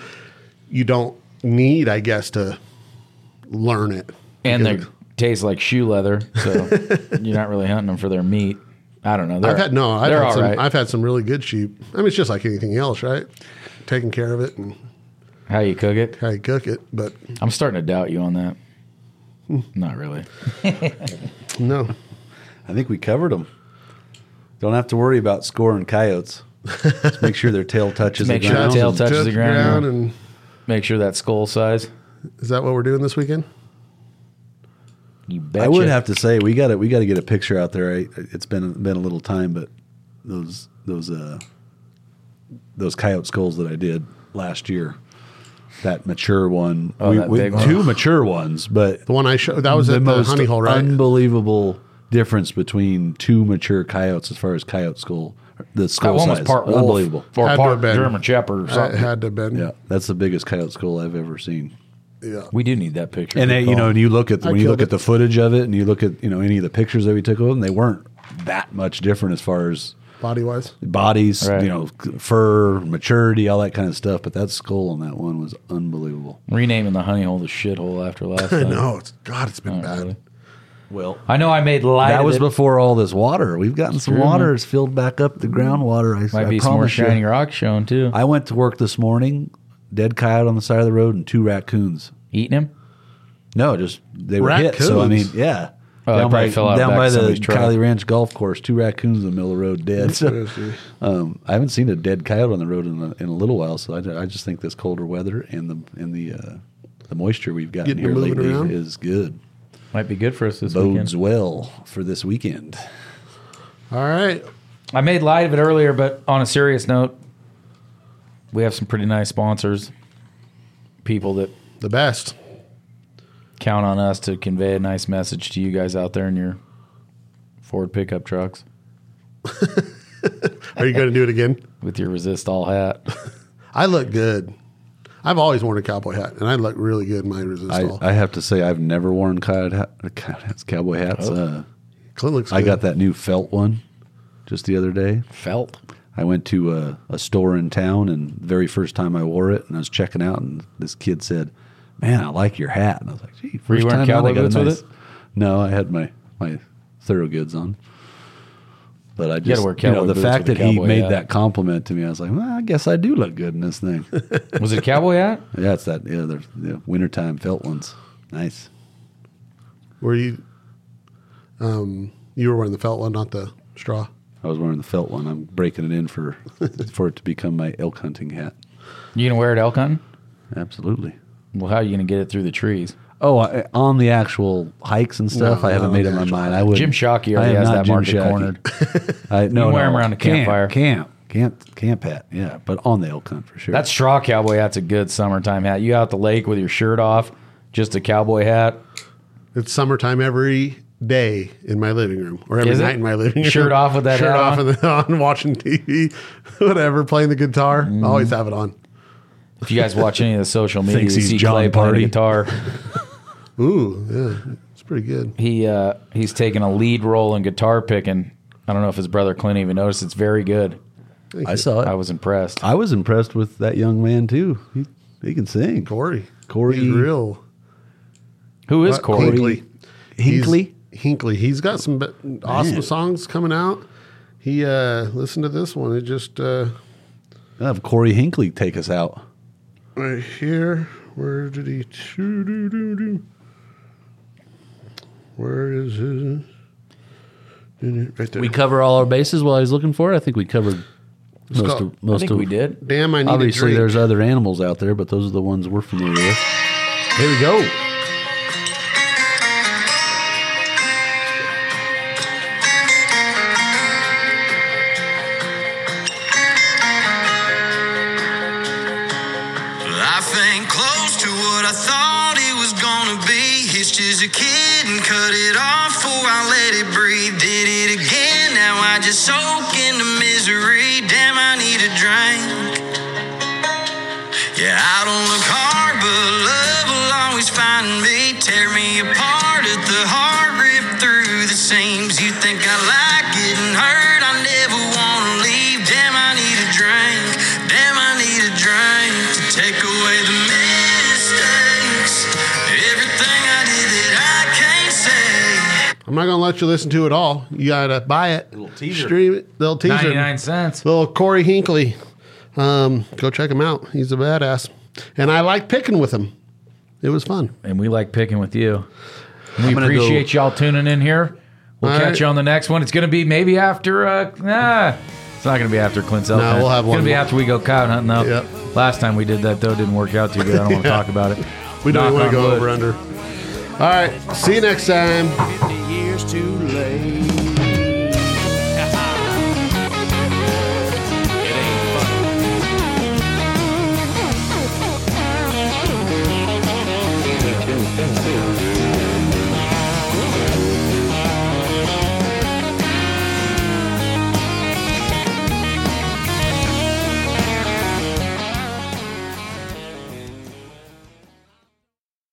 you don't need, I guess, to learn it. And they taste like shoe leather, so you're not really hunting them for their meat. I don't know. They're, I've had no, I've had some, right. I've had some really good sheep. I mean, it's just like anything else, right? Taking care of it and How you cook it? how you cook it, but I'm starting to doubt you on that. Hmm. Not really. no, I think we covered them. Don't have to worry about scoring coyotes. Just make sure their tail touches Make the sure the ground. tail and- touches the ground. and Make sure that skull size. is that what we're doing this weekend? You betcha. I would have to say we got to we got to get a picture out there. I, it's been been a little time, but those those uh those coyote skulls that I did last year, that mature one, Oh, that big one? two mature ones, but The one I showed that was at the honey hole, right? unbelievable difference between two mature coyotes as far as coyote skull The That skull one was size, part wolf unbelievable. or Had part have been. German Shepherd or It something. had to have been. Yeah, that's the biggest coyote skull I've ever seen. Yeah. we do need that picture. And uh, Good then, you know, and you look at I when you look killed at the footage of it, and you look at you know any of the pictures that we took of them, they weren't that much different as far as Body wise. bodies, Right. you know, fur, maturity, all that kind of stuff. But that skull on that one was unbelievable. renaming the honey hole the shithole after last I time. know. It's God, it's been Oh, bad. really? Well, I know I made light. that was it. before all this water. We've gotten some true, water. man. It's filled back up the groundwater. I, Might I be some more promise you. shiny rock showing too. I went to work this morning. Dead coyote on the side of the road and two raccoons. Eating him. No, just they were hit. So I mean, yeah. Oh, down by, fell out down back by the truck. Kiley Ranch golf course, two raccoons in the middle of the road dead. So, um, I haven't seen a dead coyote on the road in a, in a little while. So I, I just think this colder weather and the and the uh, the moisture we've gotten Getting here lately around? is good. Might be good for us this Bodes weekend. well for this weekend. All right. I made light of it earlier, but on a serious note, we have some pretty nice sponsors. People that The best. Count on us to convey a nice message to you guys out there in your Ford pickup trucks Are you going to do it again? with your Resistol hat. I look good. I've always worn a cowboy hat, and I look really good in my resist I, all. I have to say I've never worn coyote hat, hats, cowboy hats. Oh. Uh, Clint looks. I got that new felt one just the other day. Felt. I went to a, a store in town, and the very first time I wore it, and I was checking out, and this kid said, "Man, I like your hat." And I was like, "Gee, Were you first wearing time out, I cowboy got a boots with it? No, I had my my Thorogoods on. But I just, wear you know, cowboy the fact with a that he made hat. that compliment to me, I was like, well, I guess I do look good in this thing. Was it a cowboy hat? yeah, it's that, yeah, the the wintertime felt ones. Nice. Were you? Um, you were wearing the felt one, not the straw. I was wearing the felt one. I'm breaking it in for for it to become my elk hunting hat. You gonna wear it elk hunting? Absolutely. Well, how are you gonna get it through the trees? Oh, I, on the actual hikes and stuff, No, I haven't no, made up my mind. I would. Jim Shockey I already am has not that Jim market Shockey. cornered. I, no, You wear 'em no. around a Camp, campfire. Camp, camp, camp hat. Yeah, but on the elk hunt for sure. That straw cowboy hat's a good summertime hat. You out the lake with your shirt off, just a cowboy hat. It's summertime every day in my living room, or every Is it? night in my living room. Shirt off with that shirt hat off on? and then on, watching TV, whatever, playing the guitar. Mm. Always have it on. If you guys watch any of the social media, you he's see John Clay playing Party. the guitar. Ooh, yeah, it's pretty good. He uh, he's taking a lead role in guitar picking. I don't know if his brother Clint even noticed. It's very good. I saw it. I I, was impressed. I was impressed with that young man too. He he can sing. Corey, Corey- He's real. Who is What? Corey? Hinkley. Hinkley. He's, Hinkley. He's got some be- awesome Man. songs coming out. He uh listen to this one. It just uh I'll have Corey Hinkley take us out. Right here. Where did he? Where is his? Right. We cover all our bases while he's looking for it. I think we covered most called- of I most think of. we did. Damn, I need Obviously, a drink. there's other animals out there, but those are the ones we're familiar with. Here we go. Let you listen to it all. You gotta buy it. Little teaser. Stream it. Little teaser. Ninety nine cents. Little Corey Hinkley. Um, go check him out. He's a badass. And I like picking with him. It was fun. And we like picking with you. We gonna appreciate y'all tuning in here. We'll All catch right. you on the next one. It's going to be maybe after. Uh, nah, it's not going to be after Clint's elk No, we'll have It's one going to be more. after we go cow hunting. Though. Yep. Last time we did that though, didn't work out too good. I don't want to talk about it. We don't want to go wood. over under. All right. See you next time.